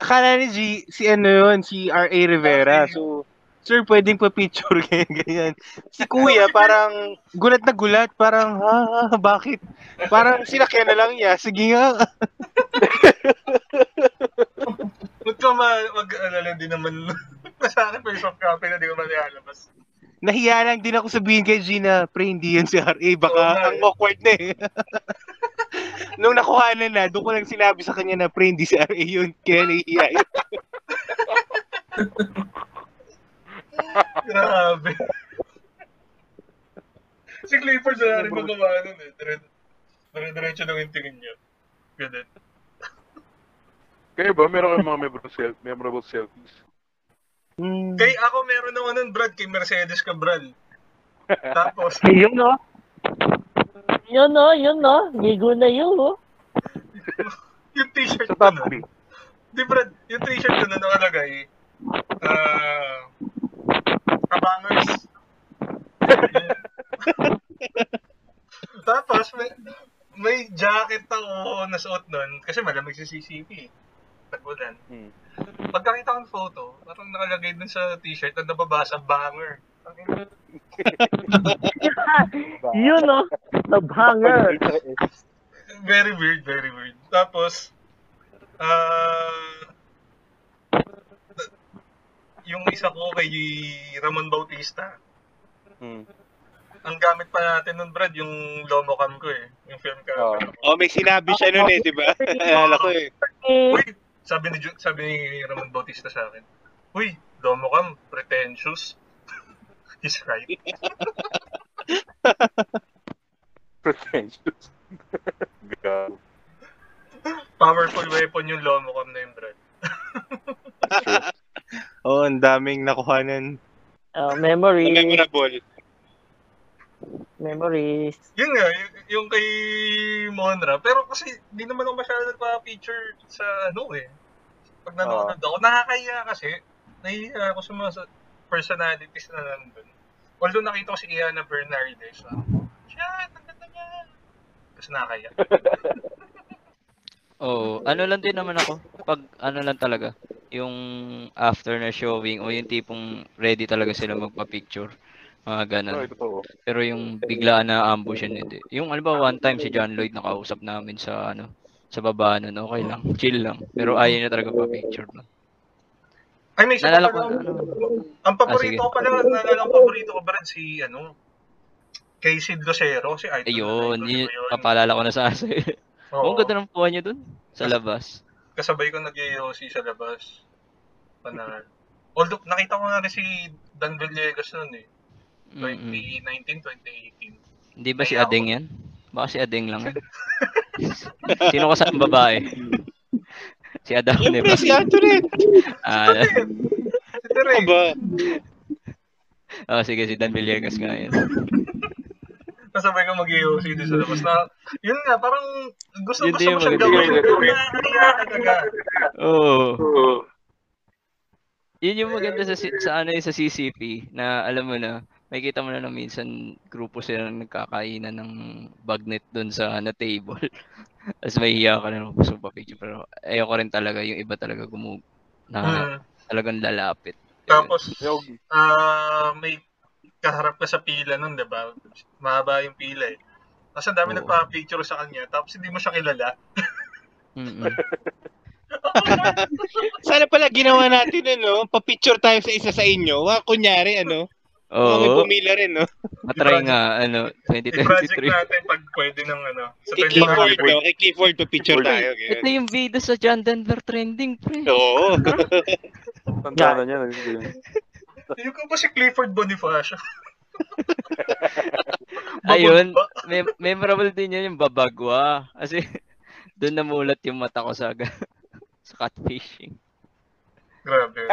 akala ni G si ano yun, si R.A. Rivera. So, sir, pwedeng pa picture ganyan, ganyan. Si Kuya parang gulat na gulat, parang ha, ha bakit? Parang sinakyan na lang niya. Sige nga. Ba't ka ma- mag-alala din naman akin, first of copy na di ko man nilalabas. Nahiya lang din ako sabihin kay Gina, pre, hindi yun si R.A. Baka nga ang eh. awkward na eh. Nung nakuha na na, doon ko lang sinabi sa kanya na pre, hindi si RA yun. Kaya nahihiya yun. Grabe. si Clifford na rin magawa nun eh. Dire- Dire-diretso lang yung tingin niya. Ganun. Kayo ba, meron kayong mga memorable, self, memorable selfies? Hmm. Kay ako meron naman nun, Brad, kay Mercedes Cabral. Tapos, Yun no? Yun no, yun no. Gigo na yun oh. yung t-shirt ko nun. Di Brad, yung t-shirt ko na nakalagay, ah, kabangers. Tapos, may, may jacket ako na suot nun, kasi malamig sa CCP. Tagulan. Hmm. Pagkakita ko ng photo, parang nakalagay dun sa t-shirt na nababasa banger. Yun no. The banger. Very weird, very weird. Tapos, ah, yung isa ko kay Ramon Bautista, Hmm. ang gamit pa natin nun, Brad, yung Lomocam ko eh. Yung film Oo. camera. Oh, may sinabi siya nun eh, di ba? Alala ko eh. Uy, sabi ni, Ju- sabi ni Ramon Bautista sa akin, Uy, Lomocam, pretentious. He's right. Pretentious. Gago. Powerful weapon yung Lomocam na yun, Brad. Oo, oh, ang daming nakuhanan. uh, memories. Memorable. Memories. Yun nga, y- yung kay Monra. Pero kasi, di naman ako masyado nagpa-feature sa ano eh. Pag nanonood ako, nakakaya kasi, nahihiya ako sa mga personalities na nandun. Although nakita ko si Iana Bernardes, ah, shit, ang ganda niya. Kasi nakakaya. Oo, ano lang din naman ako. Pag ano lang talaga, yung after na showing o yung tipong ready talaga sila magpa-picture. Mga ganun. No, totoo. Pero yung biglaan na ambush yun, hindi. Yung ano ba, one time si John Lloyd nakausap namin sa ano, sa baba nun, okay lang, chill lang. Pero ayaw niya talaga pa-picture nun. Ay, may isa Naalala pa ko, ano, Ang paborito sige. ko pala, naalala ko paborito ko Brad, si ano, kay Sid Lucero, si Idol. ayun, yun, ko yun. papaalala ko na sa asa. Oo. Ang ganda ng kuha niya dun, sa labas. kasabay ko nag sa labas. Panahal. Although, nakita ko nga rin si Dan Villegas noon eh. Mm-mm. 2019, 2018. Hindi ba si Adeng yan? Baka si Adeng lang. Sino ka sa babae? Si Adam, di ba? Siyempre, si Antoinette. Ah, Si Tere, Ano ba? oh, sige, si Dan Villegas nga yan. kasabay ko mag dito sa labas. Na, yun nga, parang gusto, Yun gusto din mo siyang gawin. maganda. Talaga. Oo. Yun yung maganda sa, si- sa ano yung sa CCP na alam mo na may kita mo na lang minsan grupo sila na nagkakainan ng bagnet doon sa na table. Tapos may hiya ka na gusto pa picture pero ayoko rin talaga yung iba talaga gumug na Hmm. talagang lalapit. Tapos, Yung, ah may kaharap ka sa pila nun, di ba? Mahaba yung pila eh. Tapos ang dami Oo. nagpa-picture sa kanya, tapos hindi mo siya kilala. Mm-mm. Sana pala ginawa natin ano, pa-picture tayo sa isa sa inyo. Wa, kunyari ano, oh. may Oo, pumila rin, no? matry nga ano I-project 2023. natin pag pwede ng ano. Sa Kay 25. Clifford, no? Kay Clifford, pa-picture tayo. Ito Ganyan. yung video sa John Denver trending, pre. Oo. tanda na niya. Yung ko ba si Clifford Bonifacio? Ayun, mem- memorable din yun yung babagwa. Kasi doon namulat yung mata ko sa sa catfishing. Grabe.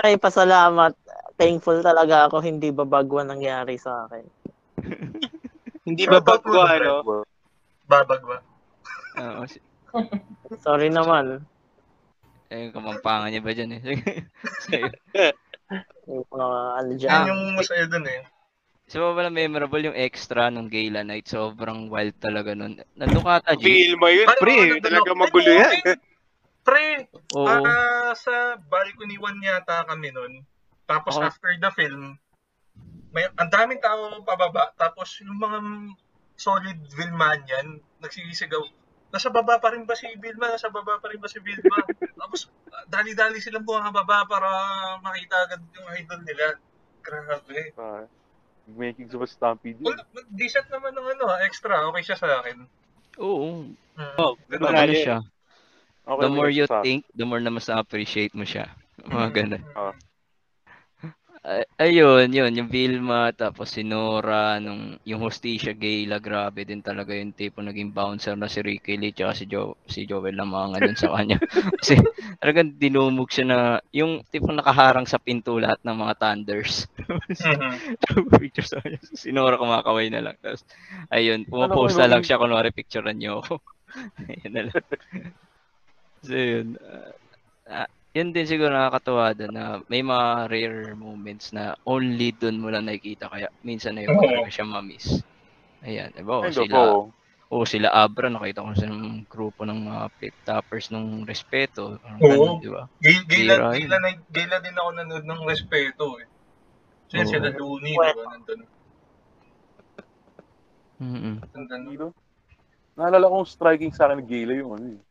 Ay, pasalamat. Thankful talaga ako hindi babagwa nangyari sa akin. Hindi ba bagwa, ano? Babag ba? Oo, Sorry naman. eh, kamampangan niya ba dyan eh. Sa'yo. Yung mga ano Yan dyan. yung masaya dun eh. Sa so, pala memorable yung extra nung gala night. Sobrang wild talaga nun. Nandun ka ata, G? Feel mo yun, pre. oo, Talaga magulo yan. Pre, Oo. ah, sa balcony 1 yata kami nun. Tapos Okay. after the film, may ang daming tao pababa. Tapos yung mga solid Vilmanian, nagsisigaw, nasa baba pa rin ba si Vilma? Nasa baba pa rin ba si Vilma? Tapos dali-dali silang bumababa para makita agad yung idol nila. Grabe. Ah, making super stampede. Well, decent naman ng ano, ah, extra. Okay siya sa akin. Oo. Oh, Ano ganun siya? Okay, The more you sa- think, the more na mas appreciate mo siya. Mga ganun. Oo. Ay- ayun, yun, yung Vilma, tapos si Nora, nung, yung Hostisha Gayla, grabe din talaga yung tipo naging bouncer na si Ricky Lee, tsaka si, jo, si Joel Lamanga dun sa kanya. Kasi talagang dinumog siya na, yung tipo nakaharang sa pinto lahat ng mga Thunders. Picture sa kanya. Si Nora kumakaway na lang. Tapos, ayun, pumapost na lang siya, kunwari picturean niyo ako. ayun na lang. So, yun. ah, ah, yun din siguro nakakatuwa doon na may mga rare moments na only doon mo lang nakikita kaya minsan na yun talaga siya ma-miss. Ayan, diba? O sila, oo. o sila Abra, nakita ko sa grupo ng mga flip-toppers nung respeto. Parang Oo. ganun, di ba? Gayla, na, gayla din ako nanood ng respeto eh. Kasi Oo. sila Looney, di ba? Nandun. Mm-mm. Nandun. Naalala kong striking sa akin Gila yung ano eh.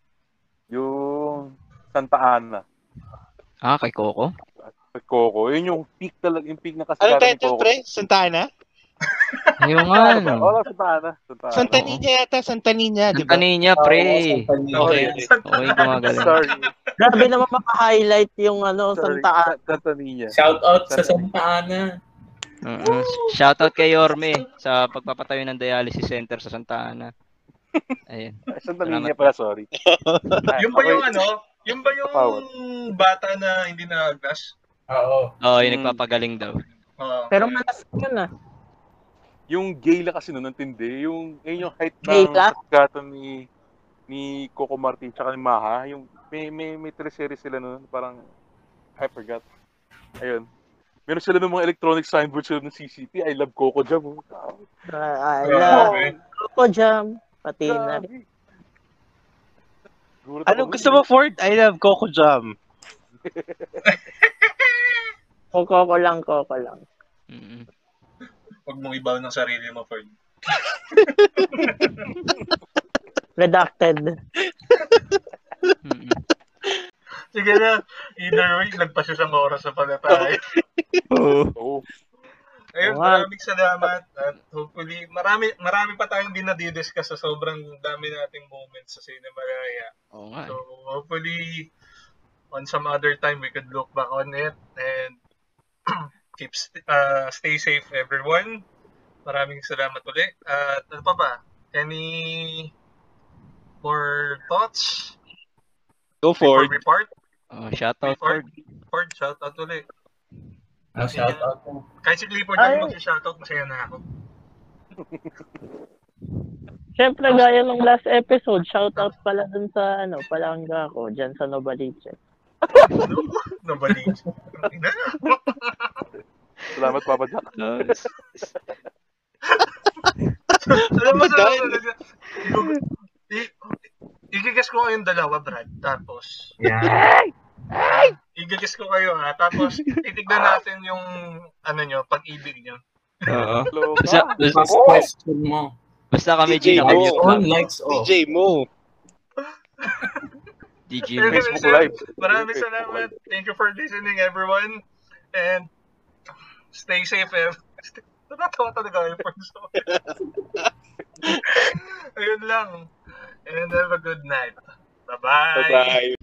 Yung Santa Ana. Ah, kay Coco? Kay Coco. Yun yung peak talaga, yung peak na Anong kasikatan ni title, Coco. pre? Santana? Ayun nga, Ano no. Wala, Santa Ana. Santa Ana. Santa Niña yata, Santa Niña, di ba? Ang niya, pre. Okay. Okay, gumagaling. Sorry. Grabe naman maka-highlight yung ano, Sorry. Santa Ana. Santa Niña. Shout out sa Santa Ana. Oo. Shoutout kay Yorme sa pagpapatayo ng dialysis center sa Santa Ana. Ayun. Ay, Santa. Niña pala, sorry. Yung ba yung ano? Yung ba yung Kapawad. bata na hindi naagnas? Oo. Oo, yung Mm. nagpapagaling daw. Oo. Pero malas yun ah. Yung Gayla kasi nun, antindi. Yung, yun yung height ng Gayla? ni ni Coco Martin tsaka ni Maha. Yung, may, may, may teleserye sila nun. Parang, I forgot. Ayun. Meron sila ng mga electronic signboard sila ng CCP. I love Coco Jam. oh. I Grabe. love Coco Jam. Pati na rin. Anong gusto mo, Ford? I love Coco Jam. Coco ko lang, Coco lang. Mm-mm. Huwag mong ibaw ng sarili mo, Ford. Redacted. Mm-mm. Sige na. Either way, nagpas isang oras na pala tayo. Oo. Oo. Ayun, maraming salamat. At hopefully, marami, marami pa tayong din na-discuss sa sobrang dami nating moments sa Cinemalaya. Oo nga. So, hopefully, on some other time, we could look back on it and keep st- uh, stay safe, everyone. Maraming salamat ulit. At ano pa ba? Any more thoughts Go, we part? Oh, shoutout Before, Ford. Ford, shout out ulit. Ang shout out mo. Kahit si Clifford Ay. ako mag-shoutout, masaya na ako. Siyempre, gaya ng last episode, shoutout pala dun sa, ano, palangga ko, dyan sa Novaliches. Nobody. Salamat, Papa Jack. Oh, Alam mo Dahil- Igigas ko kayong dalawa, Brad. Tapos, Yeah. Igigas ko kayo ha. Tapos, titignan natin yung, ano nyo, pag-ibig nyo. Oo. Hello. Basta, basta, question mo. basta kami DJ G mo. Lights on, lang. lights off. DJ mo. DJ Pero mo. Facebook Live. Maraming salamat. Thank you for listening, everyone. And, stay safe, eh. Natatawa talaga yung first Ayun lang. And have a good night. Bye-bye. Bye-bye.